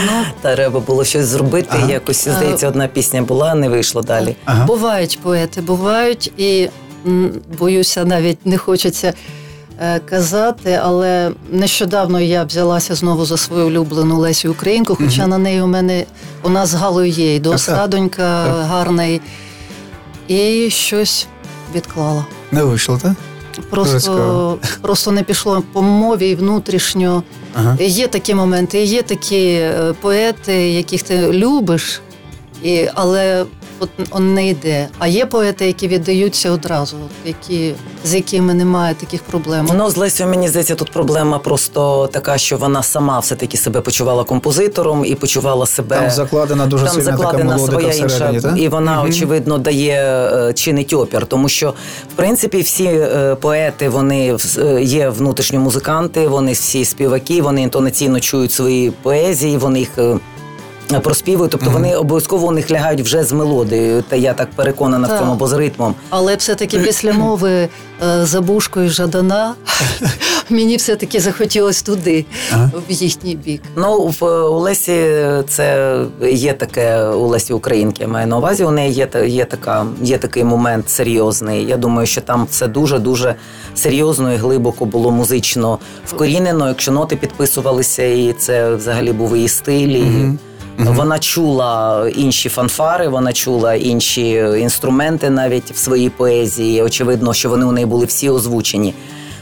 Ну, Треба було щось зробити. Ага. Якось здається, одна пісня була, не вийшло далі. Ага. Бувають поети, бувають, і боюся, навіть не хочеться е, казати, але нещодавно я взялася знову за свою улюблену Лесю Українку, хоча на неї у мене у нас з Галою є і доска Так, так. донька Так. і- щось відклала. Не вийшло, так? Просто, просто не пішло по мові і внутрішньо. Ага. Є такі моменти, є такі е, поети, яких ти любиш, і, але от он не йде. А є поети, які віддаються одразу, які, з якими немає таких проблем. Ну, з Лесю, мені здається, тут проблема просто така, що вона сама все-таки себе почувала композитором і почувала себе. Там закладена дуже там сильна закладена мелодика своя інша, так? і вона, Мгм. очевидно, дає е, чинить опір. Тому що, в принципі, всі е, поети вони е, є внутрішньомузиканти, вони всі співаки, вони інтонаційно чують свої поезії, вони їх. Проспівують, тобто вони обов'язково у них лягають вже з мелодією. Та я так переконана Так. в цьому, бо з ритмом. Але все-таки після мови е, Забушко і Жадана мені все-таки захотілося туди, в їхній бік. Ну, в у Лесі це є таке у Лесі Українки. Я маю на увазі. У неї є є така, є такий момент серйозний. Я думаю, що там все дуже дуже серйозно і глибоко було музично вкорінено. Якщо ноти підписувалися, і це взагалі був її стиль. І Вона чула інші фанфари, вона чула інші інструменти навіть в своїй поезії. Очевидно, що вони у неї були всі озвучені.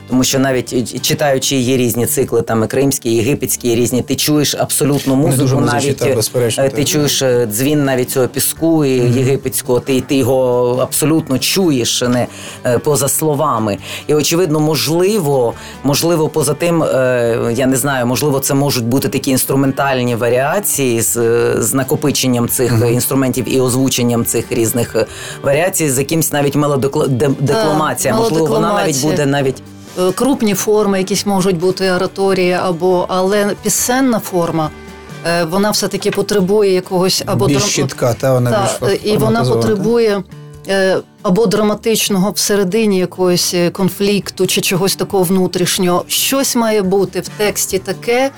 Тому що навіть читаючи її різні цикли, там і кримські, і єгипетські, і різні, ти чуєш абсолютну музику, дуже навіть е, ти так. чуєш е, дзвін навіть цього піску і єгипетського, ти, ти його абсолютно чуєш не е, поза словами. І очевидно, можливо, можливо, поза тим, е, я не знаю, можливо, це можуть бути такі інструментальні варіації з, е, з накопиченням цих е, інструментів і озвученням цих різних е, варіацій, з якимсь навіть мелодекламація. Можливо, вона навіть буде навіть. Е, Крупні форми, якісь можуть бути ораторії, або але пісенна форма. е, Вона все-таки потребує якогось або більш драм- чітка, та вона Та, більш е, і вона потребує або драматичного всередині якогось конфлікту чи чогось такого внутрішнього. Щось має бути в тексті таке,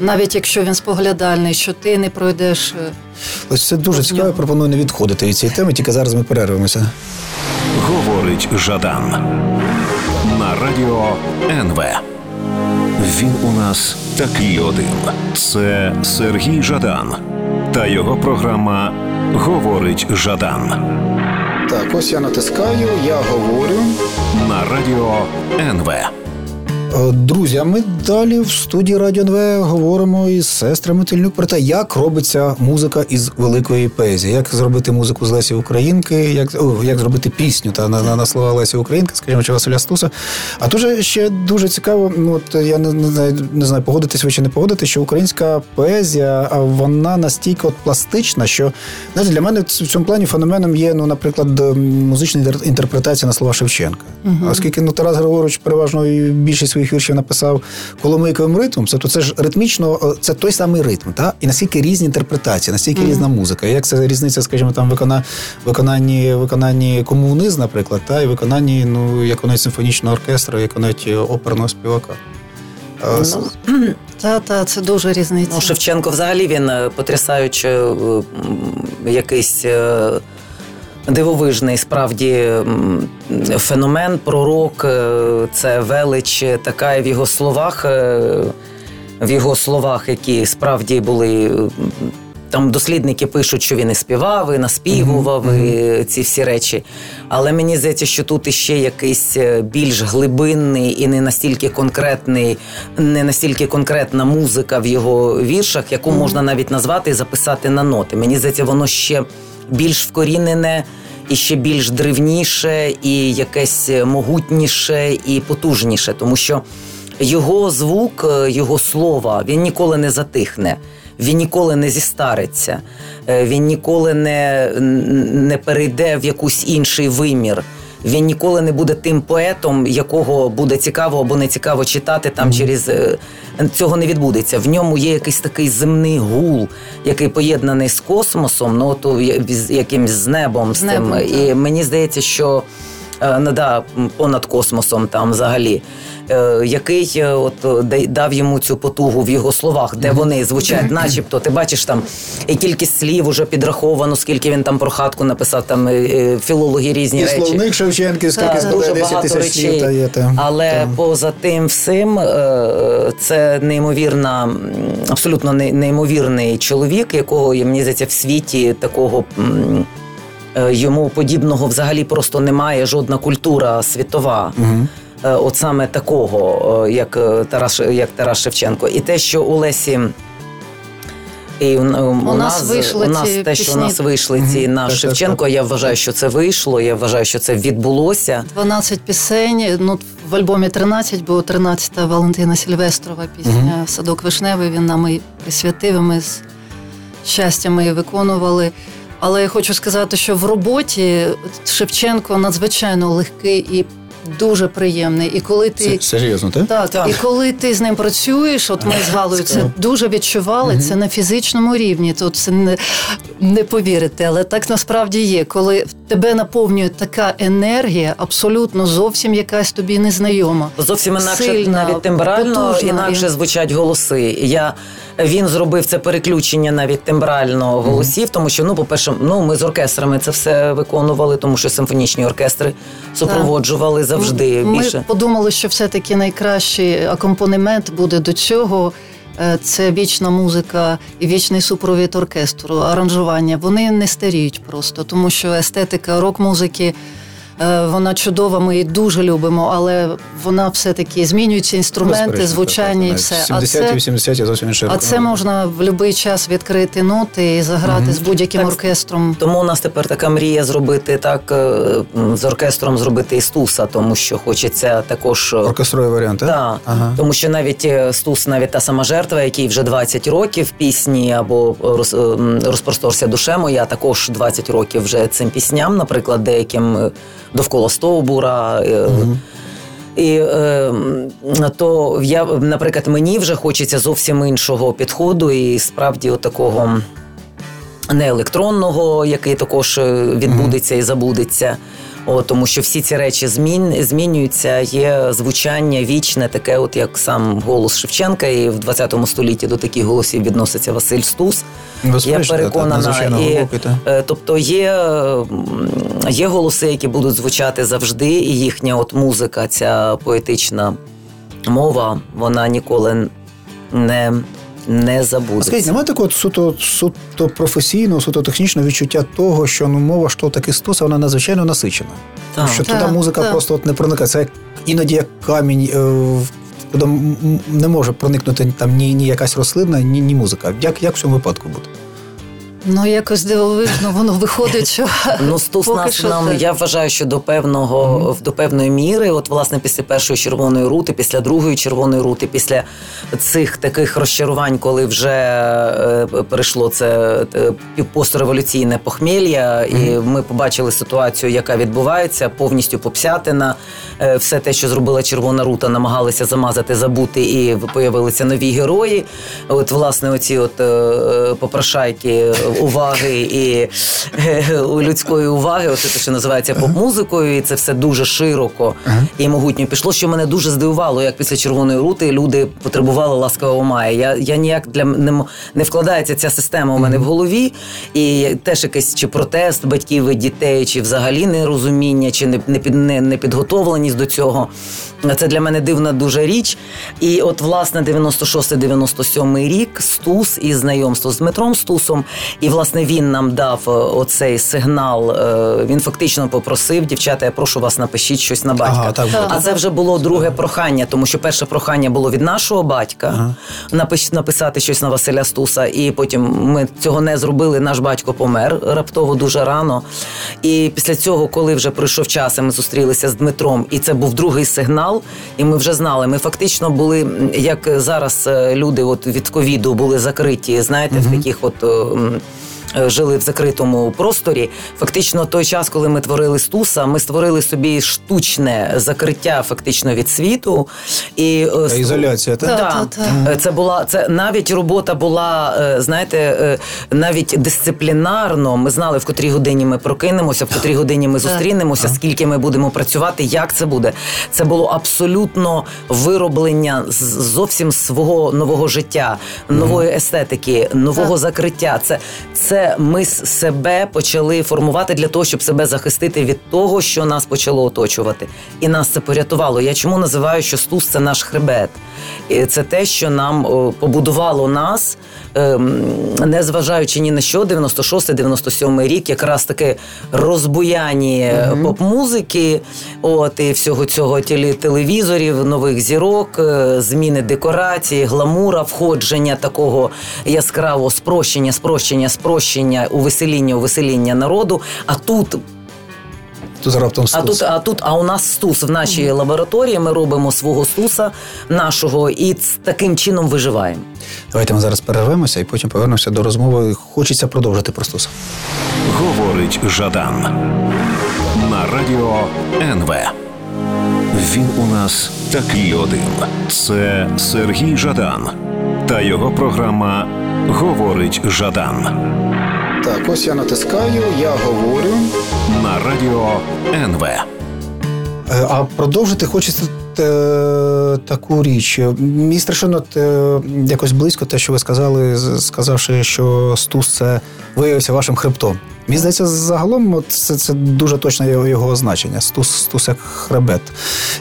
навіть якщо він споглядальний, що ти не пройдеш. Ось це дуже цікаво. Я пропоную не відходити від цієї теми, тільки зараз ми перервемося. Говорить Жадан радіо НВ. Він у нас такий один. Це Сергій Жадан та його програма Говорить Жадан Так, ось я натискаю, я говорю. на радіо НВ. Е, Друзі, а ми далі в студії Радіо НВ говоримо із сестрами Тельнюк про те, як робиться музика із великої поезії, як зробити музику з Лесі Українки, як, о, як зробити пісню та на, на, на слова Лесі Українки, скажімо, чи Василя Стуса. А дуже ще дуже цікаво, ну от я не, не, знаю, не знаю, погодитесь ви чи не погодитесь, що українська поезія, вона настільки от пластична, що знаєте, для мене в цьому плані феноменом є, ну, наприклад, музична інтерпретація на слова Шевченка. Оскільки ну, Тарас Григорович переважно більшість своїх віршів написав коломийковим ритмом, це то це ж ритмічно, е, це той самий ритм, та? і наскільки різні інтерпретації, наскільки різна музика. Як це різниця, скажімо, там викона, виконанні, виконанні кому вниз, наприклад, та, і виконанні ну, як навіть симфонічного оркестру, як навіть оперного співака. Е, Та, та, це дуже різниця. Ну, Шевченко взагалі він е, потрясаючи якийсь. Дивовижний справді феномен, пророк, е, це велич е, така в його словах, е, в його словах, які справді були. Там дослідники пишуть, що він і співав, і наспівував і ці всі речі. Але мені здається, що тут іще якийсь більш глибинний і не настільки конкретний, не настільки конкретна музика в його віршах, яку можна навіть назвати і записати на ноти. Мені здається, воно ще більш вкорінене. І ще більш древніше, і якесь могутніше і потужніше, тому що його звук, е, його слова, він ніколи не затихне, він ніколи не зістариться, е, він ніколи не, не перейде в якийсь інший вимір. Він ніколи не буде тим поетом, якого буде цікаво або не цікаво читати там через е, цього не відбудеться. В ньому є якийсь такий земний гул, який поєднаний з космосом, ну то з якимсь з небом, з небом, тим. так. І мені здається, що е, ну, да, понад космосом там взагалі, який е, от е, дав йому цю потугу в його словах, де вони звучать, начебто, ти бачиш там і кількість слів уже підраховано, скільки він там про хатку написав, там е, е, філологи різні І речі. словник Шевченківський, Так, який дуже 10 багато тисяч слів. речей. Та є, та, Але та. поза тим всім, е, це неймовірна, абсолютно неймовірний чоловік, якого мені здається в світі такого. е, Йому подібного взагалі просто немає жодна культура світова. Е, От саме такого, е, як е, Тарас, як Тарас Шевченко. І те, що у Лесі І у, у, нас нас вийшли у нас ці те, що у нас вийшли ці Так, так, Шевченко. Я вважаю, що це вийшло. Я вважаю, що це відбулося. 12 пісень. Ну в альбомі 13, бо 13-та Валентина Сільвестрова пісня Садок вишневий. Він нам і присвятив. і Ми з щастям її виконували. Але я хочу сказати, що в роботі Шевченко надзвичайно легкий і дуже приємний. І коли ти Це серйозно, так? Так, Так. і коли ти з ним працюєш, от ми з Галою це дуже відчували. Це на фізичному рівні. Тут це не, не повірите, але так насправді є. Коли тебе наповнює така енергія, абсолютно зовсім якась тобі незнайома. Зовсім інакше Сильна, навіть тембрально потужна. інакше І- звучать голоси. Я він зробив це переключення навіть тембрально голосів, тому що ну, по-перше, ну ми з оркестрами це все виконували, тому що симфонічні оркестри супроводжували завжди Ми більше. подумали, що все-таки найкращий акомпанемент буде до цього. Е, Це вічна музика і вічний супровід оркестру, аранжування. Вони не старіють просто, тому що естетика рок-музики. Е, Вона чудова, ми її дуже любимо, але вона все-таки змінюються інструменти, звучання і все. 70-ті, це, 80-ті зовсім інше. а це можна в будь-який час відкрити ноти і заграти з будь-яким Так, оркестром. Тому у нас тепер така мрія зробити так е, з оркестром зробити і стуса, тому що хочеться також е, Оркестровий варіант, так? Ага. тому що навіть Стус, навіть та сама жертва, який вже 20 років пісні або роз, розпросторся душе моя, також 20 років вже цим пісням, наприклад, деяким довкола Стовбура. е, І е, то я, наприклад, мені вже хочеться зовсім іншого підходу, і справді от такого не електронного, який також е, відбудеться і забудеться. О, тому що всі ці речі змін, змінюються, є звучання вічне, таке, от як сам голос Шевченка, і в 20 столітті до таких голосів відноситься Василь Стус. Безперечно, Я переконана. надзвичайно і, е, тобто є, є голоси, які будуть звучати завжди, і їхня от музика, ця поетична мова, вона ніколи не, не А забудеться. скажіть, немає такого суто, суто професійного, суто технічного відчуття того, що ну, мова що таки стуса, вона надзвичайно насичена. Так. Що Так, туди музика так. просто от не проникає. Це іноді як камінь, е, куди м- м- не може проникнути там ні, ні якась рослина, ні, ні музика. Як, як в цьому випадку буде? Ну якось дивовижно воно виходить, що Ну, стус поки нас що нам, так. я вважаю, що до певного до певної міри, от власне після першої червоної рути, після другої червоної рути, після цих таких розчарувань, коли вже е, перейшло це е, постреволюційне похмілля, і ми побачили ситуацію, яка відбувається, повністю попсятина, все те, що зробила червона рута, намагалися замазати, забути, і появилися нові герої. От, власне, оці от е, попрошайки уваги і е, людської уваги, оце те, що називається поп-музикою, і це все дуже широко і могутньо пішло, що мене дуже здивувало, як після червоної рути люди потребували ласкавого мая. Я, я ніяк для не, не вкладається ця система у мене в голові, і теж якийсь чи протест батьків і дітей, чи взагалі нерозуміння, чи не, не, не, не підготовленість до цього. Це для мене дивна дуже річ. І от, власне, 96-97 рік Стус і знайомство з Дмитром Стусом. І власне він нам дав е, оцей сигнал. е, Він фактично попросив, дівчата, я прошу вас, напишіть щось на батька. Ага, так. А це вже було друге прохання, тому що перше прохання було від нашого батька напиш- написати щось на Василя Стуса, і потім ми цього не зробили. Наш батько помер раптово дуже рано. І після цього, коли вже пройшов час, і ми зустрілися з Дмитром, і це був другий сигнал, і ми вже знали. Ми фактично були, як зараз е, люди от від ковіду були закриті, знаєте, в таких от. Жили в закритому просторі. Фактично, той час, коли ми творили стуса, ми створили собі штучне закриття фактично від світу. І е, Ізоляція, так? Да. Та, та, та. Е, Це була це навіть робота була, е, знаєте, навіть дисциплінарно. Ми знали, в котрій годині ми прокинемося, в котрій годині ми зустрінемося, скільки ми будемо працювати, як це буде. Це було абсолютно вироблення зовсім свого нового життя, нової естетики, нового закриття. Це, це це ми себе почали формувати для того, щоб себе захистити від того, що нас почало оточувати. І нас це порятувало. Я чому називаю, що стус це наш хребет. І це те, що нам побудувало нас, ем, незважаючи ні на що, 96-97 рік, якраз таки розбуяння поп-музики, от і всього цього тілі телевізорів, нових зірок, е, зміни декорації, гламура, входження такого яскравого спрощення, спрощення, спрощення, увесеління, увесеління народу. А тут Тут раптом а тут, а тут, а у нас стус в нашій лабораторії. Ми робимо свого стуса нашого і таким чином виживаємо. Давайте ми зараз перервемося і потім повернемося до розмови. Хочеться продовжити про стуса. Говорить Жадан на радіо НВ. Він у нас такий один. Це Сергій Жадан та його програма Говорить Жадан Так, ось я натискаю, я говорю. на радіо НВ. Е, А продовжити хочеться е, таку річ. Мені страшенно е, якось близько те, що ви сказали, сказавши, що стус це виявився вашим хребтом. Мені здається, загалом це, це дуже точне його, його означення. Стус, стус як хребет.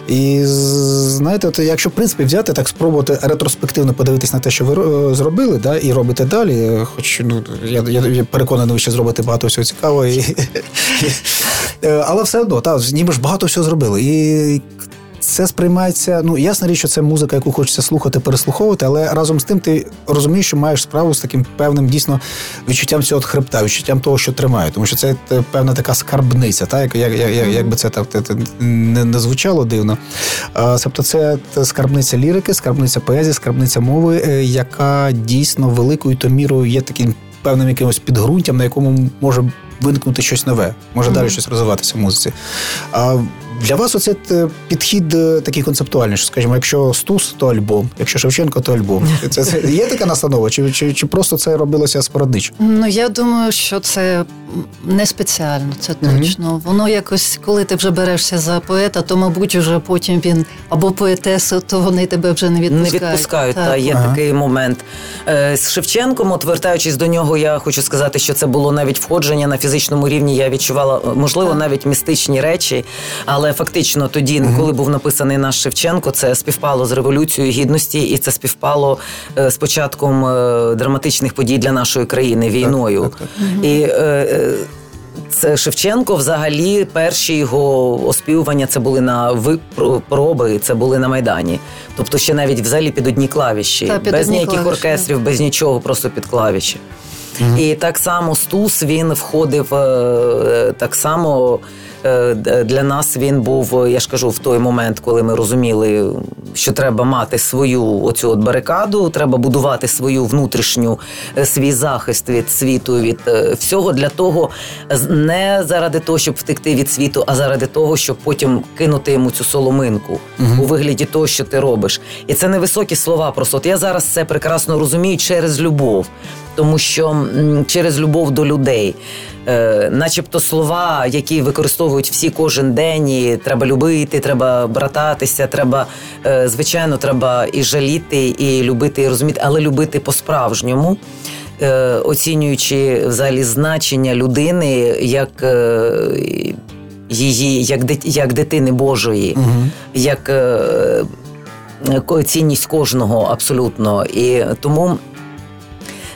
І знаєте, от якщо в принципі взяти, так спробувати ретроспективно подивитись на те, що ви зробили, да, і робите далі. е, Хоч ну я, я, я переконаний, ви ще зробите багато всього цікавого. І, Е, але все одно, та, ніби ж багато всього зробили. І це сприймається. Ну, ясна річ, що це музика, яку хочеться слухати, переслуховувати, але разом з тим ти розумієш, що маєш справу з таким певним дійсно відчуттям цього хребта, відчуттям того, що тримає. Тому що це е, певна така скарбниця, та, як, як, як, як би це так не, не звучало дивно. А, тобто це скарбниця лірики, скарбниця поезії, скарбниця мови, е, яка дійсно великою то мірою є таким певним якимось підґрунтям, на якому може виникнути щось нове, може далі щось розвиватися в музиці. А для вас оце е, підхід е, такий концептуальний, що скажімо, якщо Стус, то альбом, якщо Шевченко, то альбом. Це, це є така настанова, чи, чи, чи просто це робилося спорадично? Ну я думаю, що це не спеціально, це точно. Воно якось, коли ти вже берешся за поета, то мабуть уже потім він або поетесу, то вони тебе вже не відпускають. Не відпускають. Так. та є Ага. такий момент. Е, З Шевченком, от вертаючись до нього, я хочу сказати, що це було навіть входження на фізичному рівні. Я відчувала, можливо, Так. навіть містичні речі. Але фактично тоді, коли був написаний наш Шевченко, це співпало з революцією гідності, і це співпало е, з початком е, драматичних подій для нашої країни війною. так, так. І е, це Шевченко, взагалі, перші його оспівування це були на випроби, це були на Майдані. Тобто ще навіть взагалі під одні клавіші, Та, під без одні ніяких клавіші. оркестрів, без нічого, просто під клавіші. І так само Стус він входив е, так само. Е, Для нас він був, е, я ж кажу, в той момент, коли ми розуміли, що треба мати свою оцю от барикаду, треба будувати свою внутрішню е, свій захист від світу, від всього для того, не заради того, щоб втекти від світу, а заради того, щоб потім кинути йому цю соломинку у вигляді того, що ти робиш. І це не високі слова. Просто от я зараз це прекрасно розумію через любов тому що через любов до людей, е, начебто слова, які використовують всі кожен день, і треба любити, треба брататися, треба, е, звичайно, треба і жаліти, і любити, і розуміти, але любити по-справжньому. е, Оцінюючи взагалі значення людини як е, її, як, як дитини Божої, як е, цінність кожного абсолютно. І тому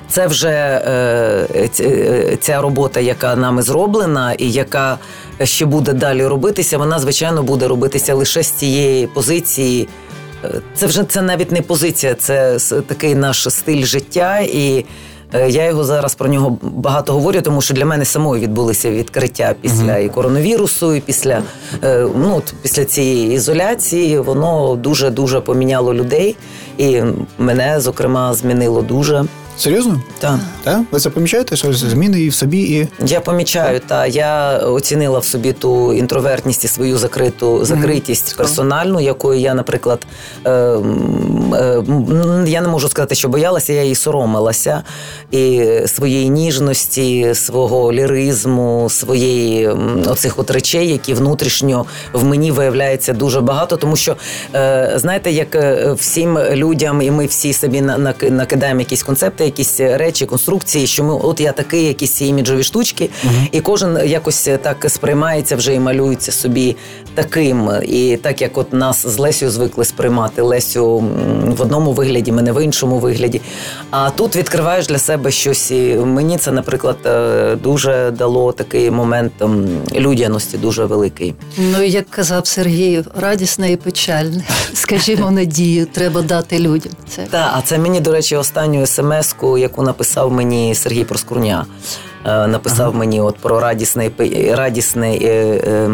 це вже е, е, ця робота, яка нами зроблена, і яка ще буде далі робитися, вона звичайно буде робитися лише з цієї позиції. Е, Це вже це навіть не позиція, це такий наш стиль життя. І е, я його зараз про нього багато говорю, тому що для мене самої відбулися відкриття після і коронавірусу, і після, ну, після цієї ізоляції. Воно дуже дуже поміняло людей, і мене, зокрема, змінило дуже. Серйозно? Так. Так? Ви це помічаєте? Що зміни і в собі, і Я помічаю, та я оцінила в собі ту інтровертність і свою закриту закритість персональну, якою я, наприклад, е, е, я не можу сказати, що боялася, я її соромилася і своєї ніжності, свого ліризму, своєї оцих от речей, які внутрішньо в мені виявляється дуже багато, тому що е, знаєте, як е, всім людям, і ми всі собі накидаємо якісь концепти, якісь речі, конструкції, що ми от я такий, якісь іміджові штучки, і кожен якось так сприймається вже і малюється собі таким. І так як от нас з Лесю звикли сприймати Лесю в одному вигляді, мене в іншому вигляді. А тут відкриваєш для себе щось. І мені це, наприклад, е, дуже дало такий момент людяності, дуже великий. Ну і як казав Сергій, радісне і печальне. Скажімо, надію треба дати людям. Це так, а це мені, до речі, останню смс-ку, яку написав мені Сергій Проскурня. Е, написав ага. мені от про радісне радісне. Е, е,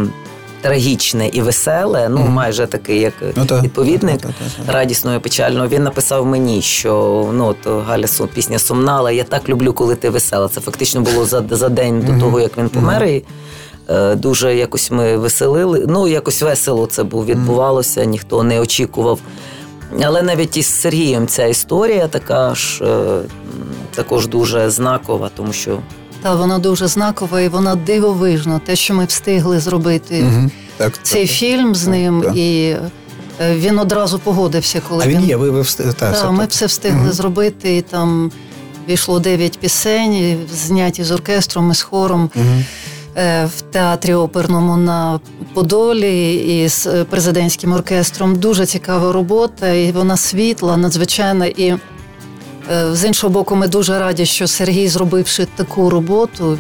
Трагічне і веселе, ну mm-hmm. майже такий, як ну, відповідник ну, радісно і печально. Він написав мені, що ну от Галя пісня сумна, але я так люблю, коли ти весела. Це фактично було за за день mm-hmm. до того, як він помер. Mm-hmm. І е, Дуже якось ми веселили. Ну якось весело це був відбувалося, ніхто не очікував. Але навіть із Сергієм ця історія така ж е, також дуже знакова, тому що. Та вона дуже знакова і вона дивовижна. Те, що ми встигли зробити угу. так, цей так, фільм з ним, так, і е, він одразу погодився, коли а він є. Ви ви встигли та, та, ми все встигли угу. зробити. і Там війшло дев'ять пісень, зняті з оркестром і з хором. Угу. В театрі оперному на Подолі із президентським оркестром дуже цікава робота, і вона світла, надзвичайна. І Е, з іншого боку, ми дуже раді, що Сергій, зробивши таку роботу,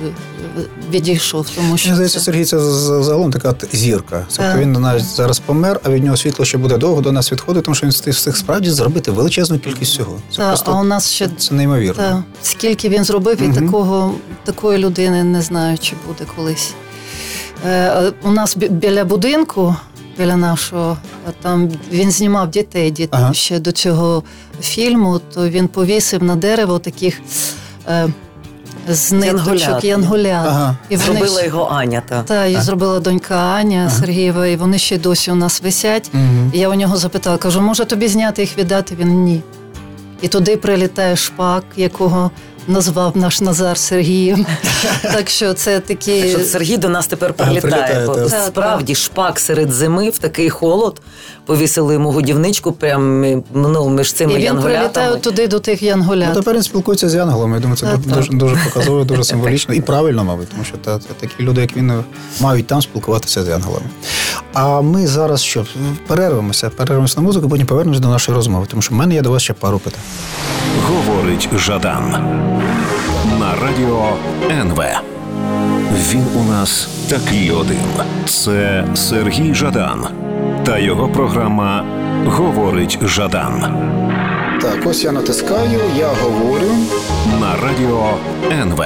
відійшов. Тому що Мені здається, це... Сергій це загалом така зірка. Тобто він навіть зараз помер, а від нього світло ще буде довго до нас відходить, тому що він встиг справді зробити величезну кількість всього. Це та, просто а у нас ще це неймовірно. Та, скільки він зробив, і угу. такого такої людини не знаю, чи буде колись. Е, У нас біля будинку біля нашого. Там він знімав дітей, дітей ага. ще до цього фільму. То він повісив на дерево таких. Е, з ниточок янголят. Ага. І вони Зробила його Аня. Та, та і зробила донька Аня ага. Сергієва, і вони ще досі у нас висять. Угу. І Я у нього запитала, кажу, може тобі зняти їх віддати? Він ні. І туди прилітає шпак, якого назвав наш Назар Сергієм. Так що це такі Так що Сергій до нас тепер прилітає. Бо Справді шпак серед зими в такий холод. Повісили йому годівничку, прямо ну, між цими І він янголятами. прилітає туди до тих янголят. Ну, тепер він спілкується з янголами. Я думаю, це так, дуже, так. дуже показово, дуже символічно і правильно, мабуть, тому що та, такі люди, як він, мають там спілкуватися з янголами. А ми зараз що перервемося, перервемося на музику, потім повернемося до нашої розмови, тому що в мене є до вас ще пару питань. Говорить Жадан на радіо НВ. Він у нас такий один. Це Сергій Жадан та його програма Говорить Жадан. Так, ось я натискаю, я говорю на радіо НВ.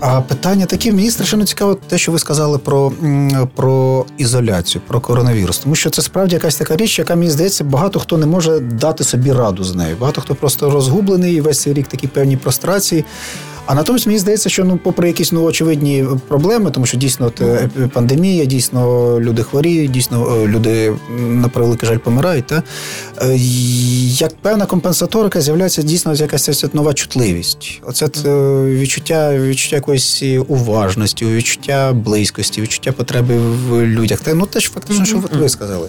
А питання такі мені страшенно цікаво, те, що ви сказали про про ізоляцію, про коронавірус. Тому що це справді якась така річ, яка мені здається, багато хто не може дати собі раду з нею. Багато хто просто розгублений і весь цей рік такі певні прострації. А натомість мені здається, що ну, попри якісь ну, очевидні проблеми, тому що дійсно от, е, пандемія, дійсно люди хворіють, дійсно е, люди на превеликий жаль помирають. Та? Е, як певна компенсаторика з'являється дійсно якась нова чутливість. Оце відчуття відчуття якоїсь уважності, відчуття близькості, відчуття потреби в людях. Та, ну теж фактично, що ви сказали.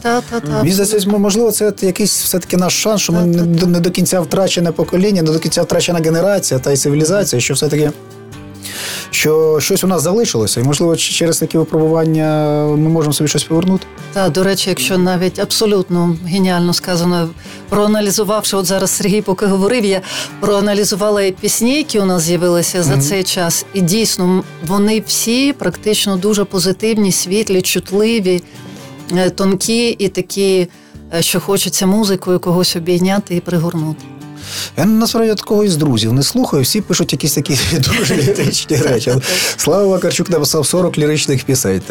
Мені здається, можливо, це якийсь все-таки наш шанс, що ми не до кінця втрачене покоління, не до кінця втрачена генерація та й цивілізація, що все таки. Що щось у нас залишилося, і можливо через такі випробування ми можемо собі щось повернути. Так, до речі, якщо навіть абсолютно геніально сказано, проаналізувавши, от зараз Сергій поки говорив, я проаналізувала і пісні, які у нас з'явилися за mm-hmm. цей час, і дійсно вони всі практично дуже позитивні, світлі, чутливі, е, тонкі і такі, е, що хочеться музикою когось обійняти і пригорнути. Я насправді такого із друзів не слухаю, всі пишуть якісь такі дуже ліричні речі. Слава Вакарчук написав 40 ліричних пісень.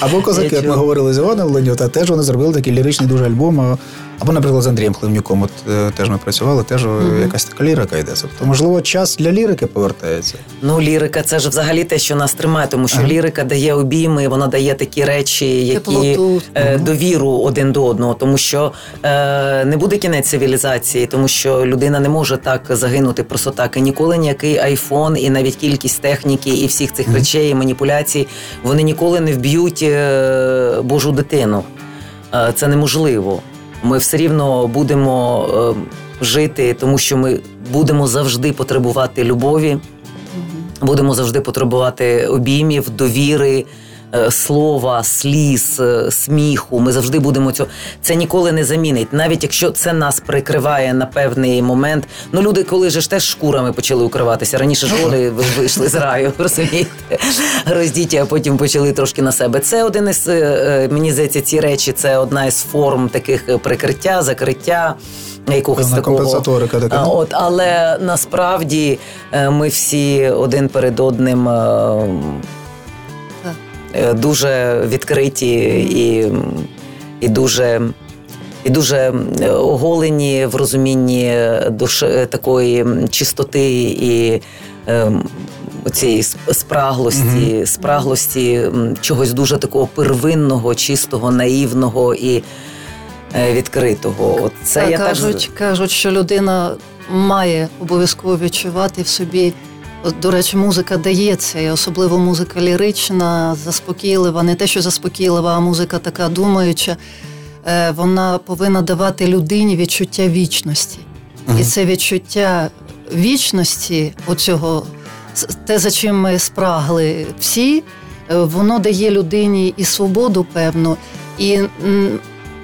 Або козаки, як ми говорили з Іваном Леню, теж вони зробили такий ліричний дуже альбом. Або, наприклад, з Андрієм Хливнюком, от е, теж ми працювали, теж mm-hmm. якась така лірика йде. Тобто, можливо, час для лірики повертається. Ну, лірика це ж взагалі те, що нас тримає, тому що лірика дає обійми, вона дає такі речі, які е, довіру один до одного, тому що е, не буде кінець цивілізації, тому що людина не може так загинути просто так. І ніколи ніякий айфон, і навіть кількість техніки і всіх цих речей, і маніпуляцій, вони ніколи не вб'ють е, Божу дитину. Е, це неможливо ми все рівно будемо жити, тому що ми будемо завжди потребувати любові, будемо завжди потребувати обіймів, довіри. Е, Слова, сліз, е, сміху, ми завжди будемо цього. Це ніколи не замінить, навіть якщо це нас прикриває на певний момент. Ну люди, коли ж теж шкурами почали укриватися. Раніше ж вони ви- вийшли з раю, розумієте, роздіті, а потім почали трошки на себе. Це один із е, мені здається, ці речі це одна із форм таких прикриття, закриття. Якогось Певна такого компенсаторика така, ну. От, але насправді ми всі один перед одним дуже відкриті і, і дуже. І дуже е, оголені в розумінні душ е, такої чистоти і е, цієї спраглості, спраглості чогось дуже такого первинного, чистого, наївного і е, відкритого. От це Та, я так кажуть, кажуть, що людина має обов'язково відчувати в собі. От, До речі, музика дає це, і особливо музика лірична, заспокійлива, не те, що заспокійлива, а музика така думаюча. Е, Вона повинна давати людині відчуття вічності. І це відчуття вічності, оцього, те, за чим ми спрагли всі, е, воно дає людині і свободу певну, і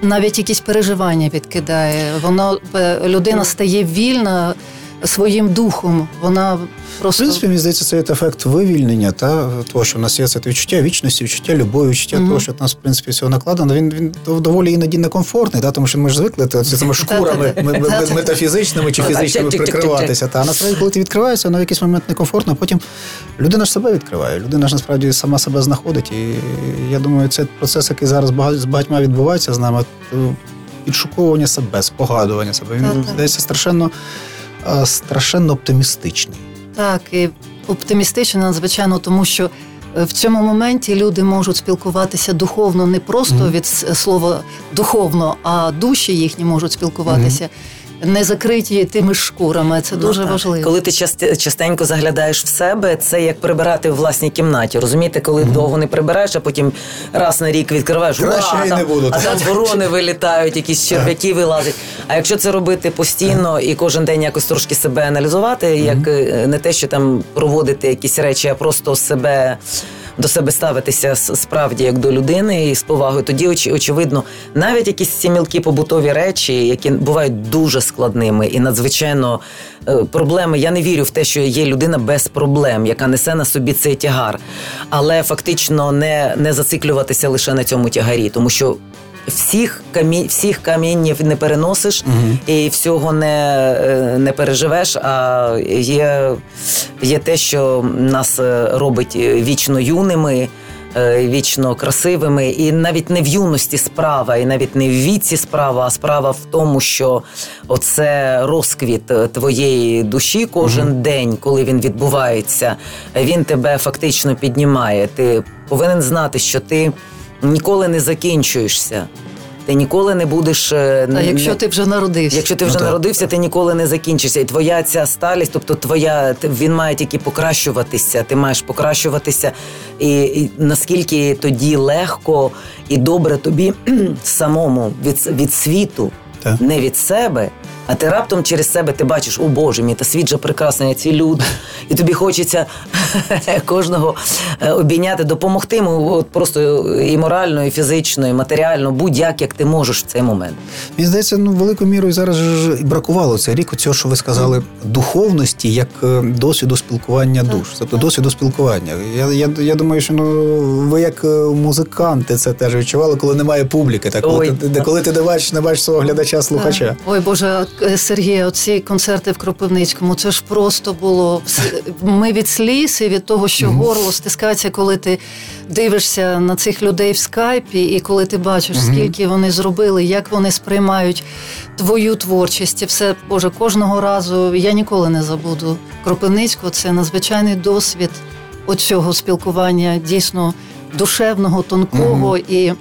навіть якісь переживання відкидає. Воно е, людина стає вільна своїм духом. Вона просто В принципі, мені здається, це ефект вивільнення, та того, що в нас є це відчуття вічності, відчуття любові, відчуття Мгм. того, що в нас, в принципі, всього накладено. Він він доволі іноді некомфортний, та, тому що ми ж звикли та, цими шкурами метафізичними чи фізичними прикриватися. Та насправді, коли ти відкриваєшся, воно в якийсь момент некомфортно, а потім людина ж себе відкриває. Людина ж насправді сама себе знаходить. І я думаю, це процес, який зараз з багатьма відбувається з нами. Підшуковування себе, спогадування себе. Він здається страшенно, страшенно оптимістичний. Так, і оптимістично надзвичайно, тому що е, в цьому моменті люди можуть спілкуватися духовно не просто від слова духовно, а душі їхні можуть спілкуватися. Не закриті тими шкурами. Це дуже Ну, так. важливо. Коли ти часте- частенько заглядаєш в себе, це як прибирати в власній кімнаті. Розумієте, коли довго не прибираєш, а потім раз на рік відкриваєш, Краще «Уа, і там- не буду». а там ворони вилітають, якісь черв'яки вилазять. А якщо це робити постійно і кожен день якось трошки себе аналізувати, як е, не те, що там проводити якісь речі, а просто себе. До себе ставитися справді як до людини і з повагою, тоді оч- очевидно, навіть якісь ці мілкі побутові речі, які бувають дуже складними і надзвичайно е, проблеми. Я не вірю в те, що є людина без проблем, яка несе на собі цей тягар, але фактично не, не зациклюватися лише на цьому тягарі, тому що. Всіх камінь, всіх каміннів не переносиш і всього не, е, не переживеш. А є, є те, що нас е, робить вічно юними, е, вічно красивими, і навіть не в юності справа, і навіть не в віці справа, а справа в тому, що оце розквіт е, твоєї душі кожен день, коли він відбувається, він тебе фактично піднімає. Ти повинен знати, що ти ніколи не закінчуєшся. Ти ніколи не будеш. е, А не- якщо ти вже народився, Якщо ти Ну, вже так. народився, ти ніколи не закінчишся. І твоя ця сталість, тобто твоя ти- він має тільки покращуватися. Ти маєш покращуватися, і, і наскільки тоді легко і добре тобі самому від, від світу, Так. не від себе. А ти раптом через себе ти бачиш, о Боже мій, та світ же прекрасний, ці люди. І тобі хочеться кожного е, обійняти, допомогти йому от просто і морально, і фізично, і матеріально, будь-як, як ти можеш в цей момент. Мені здається, ну великою мірою зараз ж бракувало цей рік цього, що ви сказали, духовності як е, досвіду спілкування душ, тобто досвіду спілкування. Я, я, я думаю, що ну ви як е, музиканти це теж відчували, коли немає публіки, так коли Ой. ти де- коли ти не бачиш, не бачиш свого глядача, слухача. Ой Боже, е, Сергій, оці концерти в Кропивницькому, це ж просто було. Ми від сліз і від того, що горло стискається, коли ти дивишся на цих людей в скайпі, і коли ти бачиш, скільки вони зробили, як вони сприймають твою творчість. І все, Боже, кожного разу я ніколи не забуду Кропивницького. Це надзвичайний досвід оцього спілкування, дійсно душевного, тонкого і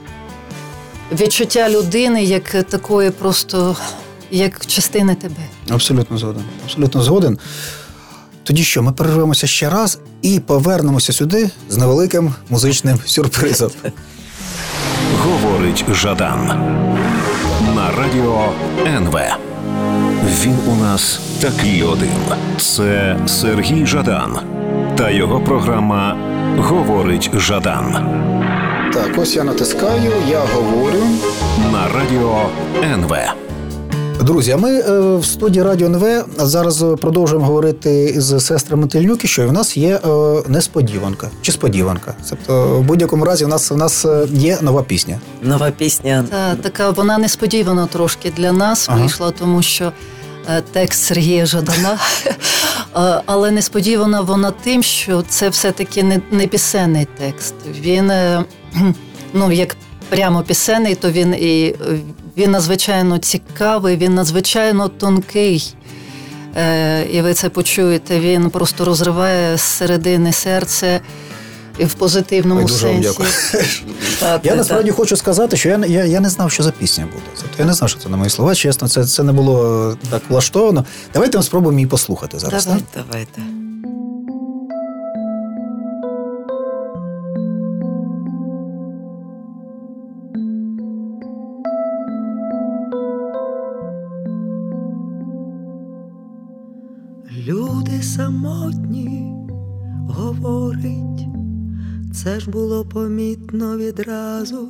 відчуття людини як такої просто як частини тебе. Абсолютно згоден. Абсолютно згоден. Тоді що, ми перервемося ще раз і повернемося сюди з невеликим музичним сюрпризом. Говорить Жадан на радіо НВ. Він у нас такий один. Це Сергій Жадан та його програма Говорить Жадан Так, ось я натискаю, я говорю. на радіо НВ. Друзі, а ми е, в студії Радіо НВ зараз продовжуємо говорити з сестрами Тельнюки, що в нас є е, несподіванка чи сподіванка. Тобто, в будь-якому разі, у нас у нас є нова пісня. Нова пісня. Та така вона несподівано трошки для нас Ага. вийшла, тому що е, текст Сергія Жадана. Але несподівана вона тим, що це все-таки не, не пісенний текст. Він, ну, як прямо пісенний, то він і він надзвичайно цікавий, він надзвичайно тонкий. Е, І ви це почуєте. Він просто розриває з середини серце і в позитивному Ой, дуже вам сенсі. дякую. Та, Я насправді хочу сказати, що я, я, я не знав, що за пісня буде. Тобто я не знав, що це на мої слова. Чесно, це, це не було так влаштовано. Давайте ми спробуємо її послухати зараз. Давай, так? давайте. Самотні говорить, це ж було помітно відразу,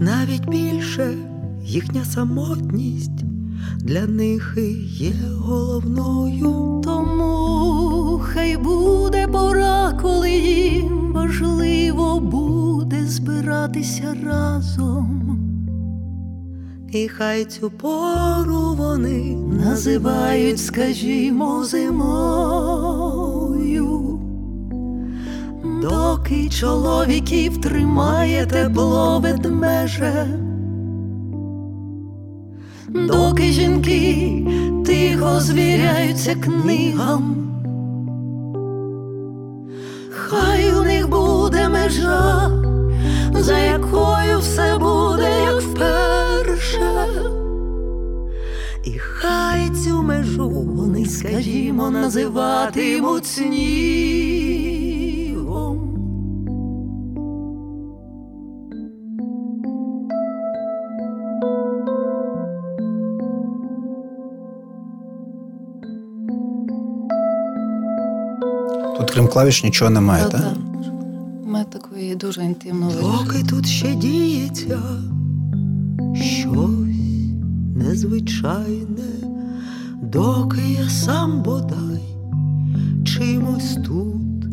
навіть більше їхня самотність для них і є головною. Тому хай буде пора, коли їм важливо буде збиратися разом. І хай цю пору вони Називають, скажімо, зимою. Доки чоловіків тримає тепло ведмеже, доки жінки тихо звіряються книгам. Хай у них буде межа, за якою все буде, як вперше. І хай цю межу вони, скажімо, називатимуть снігом. Тут крім клавіш нічого немає, так? Дуже інтимно Поки тут ще діється щось незвичайне, доки я сам бодай чимось тут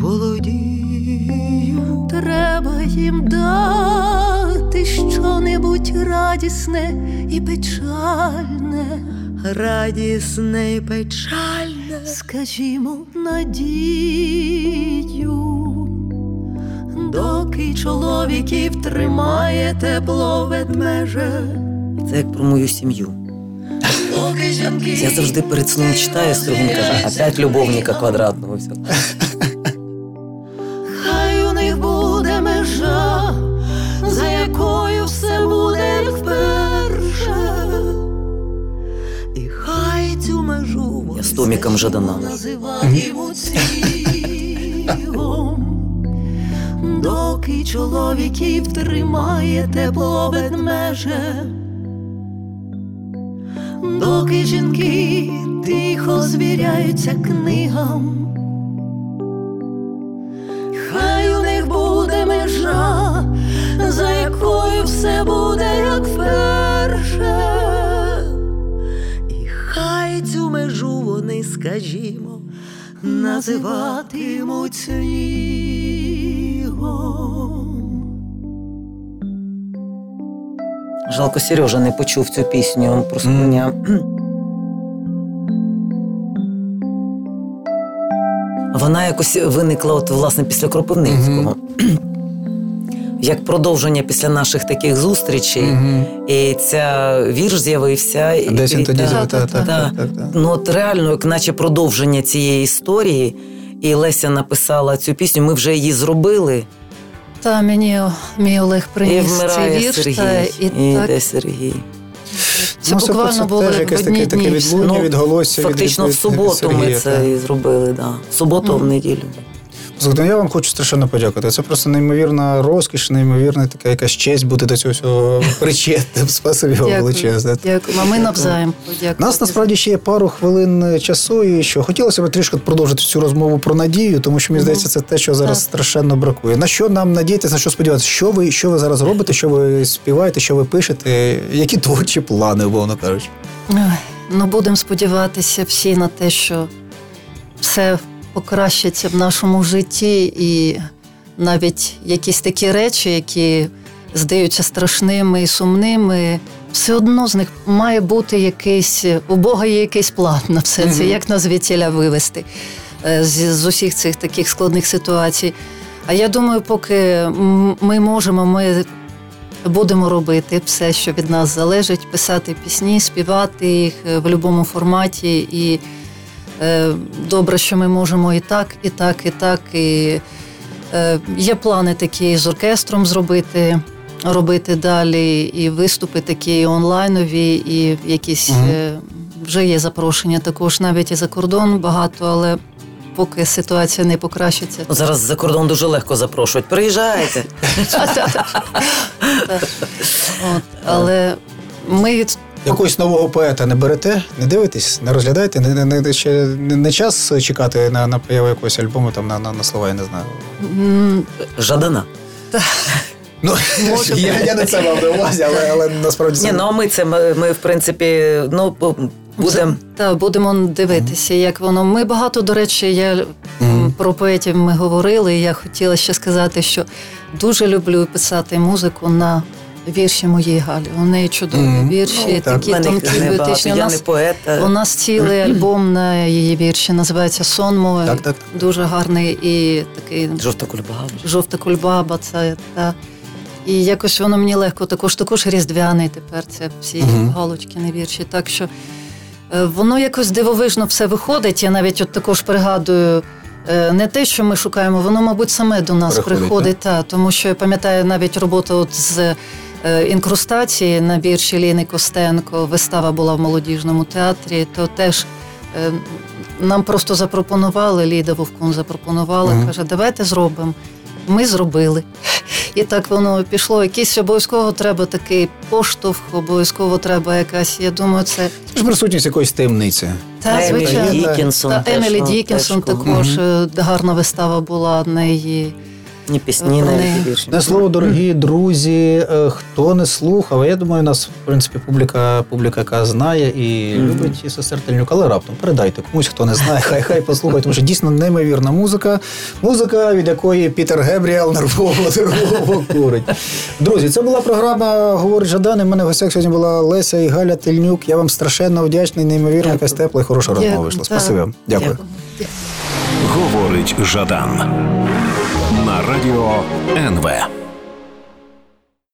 володію. Треба їм дати щонебудь радісне і печальне, Радісне й печальне, скажімо, надію. Доки чоловіків тримає тепло ведмеже, Це як про мою сім'ю. Я завжди перед сном читаю, Сергун каже, опять любовника квадратного. Все. Хай у них буде межа, за якою все буде вперше. і хай цю межу Я з Томіком Жаданом. Доки чоловіків тримає тепло ведмеже, доки жінки тихо звіряються книгам. Хай у них буде межа, за якою все буде як вперше. І хай цю межу вони, скажімо, називатимуть снігом. Жалко, Сережа не почув цю пісню про спання. Вона якось виникла, от, власне, після Кропивницького. Як продовження після наших таких зустрічей, і ця вірш з'явився. Десь він тоді та- з'яв- так, так, та. так, так, так. Ну, от реально, як наче продовження цієї історії, і Леся написала цю пісню, ми вже її зробили. Та мені мій Олег І приніс цей вірш. Сергій. Та, і і так, йде Сергій. це Ну, це буквально було теж якесь таке, таке дні. ну, відголосся від- від, Фактично від, в суботу від ми це і зробили, да. В суботу, в неділю. Ну, я вам хочу страшенно подякувати. Це просто неймовірна розкіш, неймовірна така якась честь бути до цього всього причетним. Спасибі вам величезне. Дякую. А ми навзаєм. У Нас насправді ще є пару хвилин часу, і що хотілося б трішки продовжити цю розмову про надію, тому що мені здається, це те, що зараз Так. страшенно бракує. На що нам надіятися, на що сподіватися? Що ви, що ви зараз робите, що ви співаєте, що ви пишете? Які творчі плани, умовно кажучи? Ну, будемо сподіватися всі на те, що все покращиться в нашому житті, і навіть якісь такі речі, які здаються страшними і сумними, все одно з них має бути якийсь у Бога є якийсь план на все це, як нас звідтіля вивести е, з, з усіх цих таких складних ситуацій. А я думаю, поки ми можемо, ми будемо робити все, що від нас залежить, писати пісні, співати їх е, в будь-якому форматі. І добре, що ми можемо і так, і так, і так. І е, є плани такі з оркестром зробити. Робити далі і виступи такі онлайнові, і якісь е, вже є запрошення також навіть і за кордон багато, але поки ситуація не покращиться. Ну, зараз за кордон дуже легко запрошують. Приїжджайте. Але ми Якогось нового поета не берете, не дивитесь, не розглядаєте, не, не, не, ще не, не час чекати на, на появу якогось альбому, там на, на, на слова, я не знаю. Жадана. Ну, Може я, я не це мав на увазі, але, але насправді Ні, ну а ми це ми, ми, в принципі, ну будемо. Та будемо дивитися, як воно. Ми багато, до речі, я про поетів ми говорили. і Я хотіла ще сказати, що дуже люблю писати музику на вірші моєї Галі. У неї чудові Мгм. вірші, Ну, такі їх тонкі, поетичні. У я нас, не поет. а- у нас цілий альбом на її вірші називається Сон мой. Так, так. Дуже гарний і такий Жовта кульбаба. жовта кульбаба. Це та. І якось воно мені легко, також також різдвяний тепер це всі Мгм. галочки на вірші. Так що е, воно якось дивовижно все виходить. Я навіть от також пригадую. е, Не те, що ми шукаємо, воно, мабуть, саме до нас Приходить, приходить, та, тому що я пам'ятаю навіть роботу от з е, інкрустації на вірші Ліни Костенко. Вистава була в молодіжному театрі, то теж е, нам просто запропонували, Ліда Вовкун запропонувала, Мгм. каже, давайте зробимо. Ми зробили. І так воно пішло. Якийсь обов'язково треба такий поштовх, обов'язково треба якась. Я думаю, це ж присутність якоїсь таємниці. та Емілі звичайно. Дікінсон. Та теж, Емілі ну, Дікінсон теж також е, гарна вистава була в неї. Ні пісні, навіть вірші. На слово, дорогі друзі, е, хто не слухав, я думаю, у нас в принципі публіка, публіка яка знає і любить і сестер Тельнюк, але раптом передайте комусь, хто не знає, хай хай послухає, тому що дійсно неймовірна музика. Музика, від якої Пітер Гебріел нервово нервово курить. Друзі, це була програма Говорить Жадан. і в мене в гостях сьогодні була Леся і Галя Тельнюк. Я вам страшенно вдячний, неймовірна якась тепла і хороша розмова Дякую. вийшла. Спасибі вам. Дякую. Говорить Жадан радіо НВ.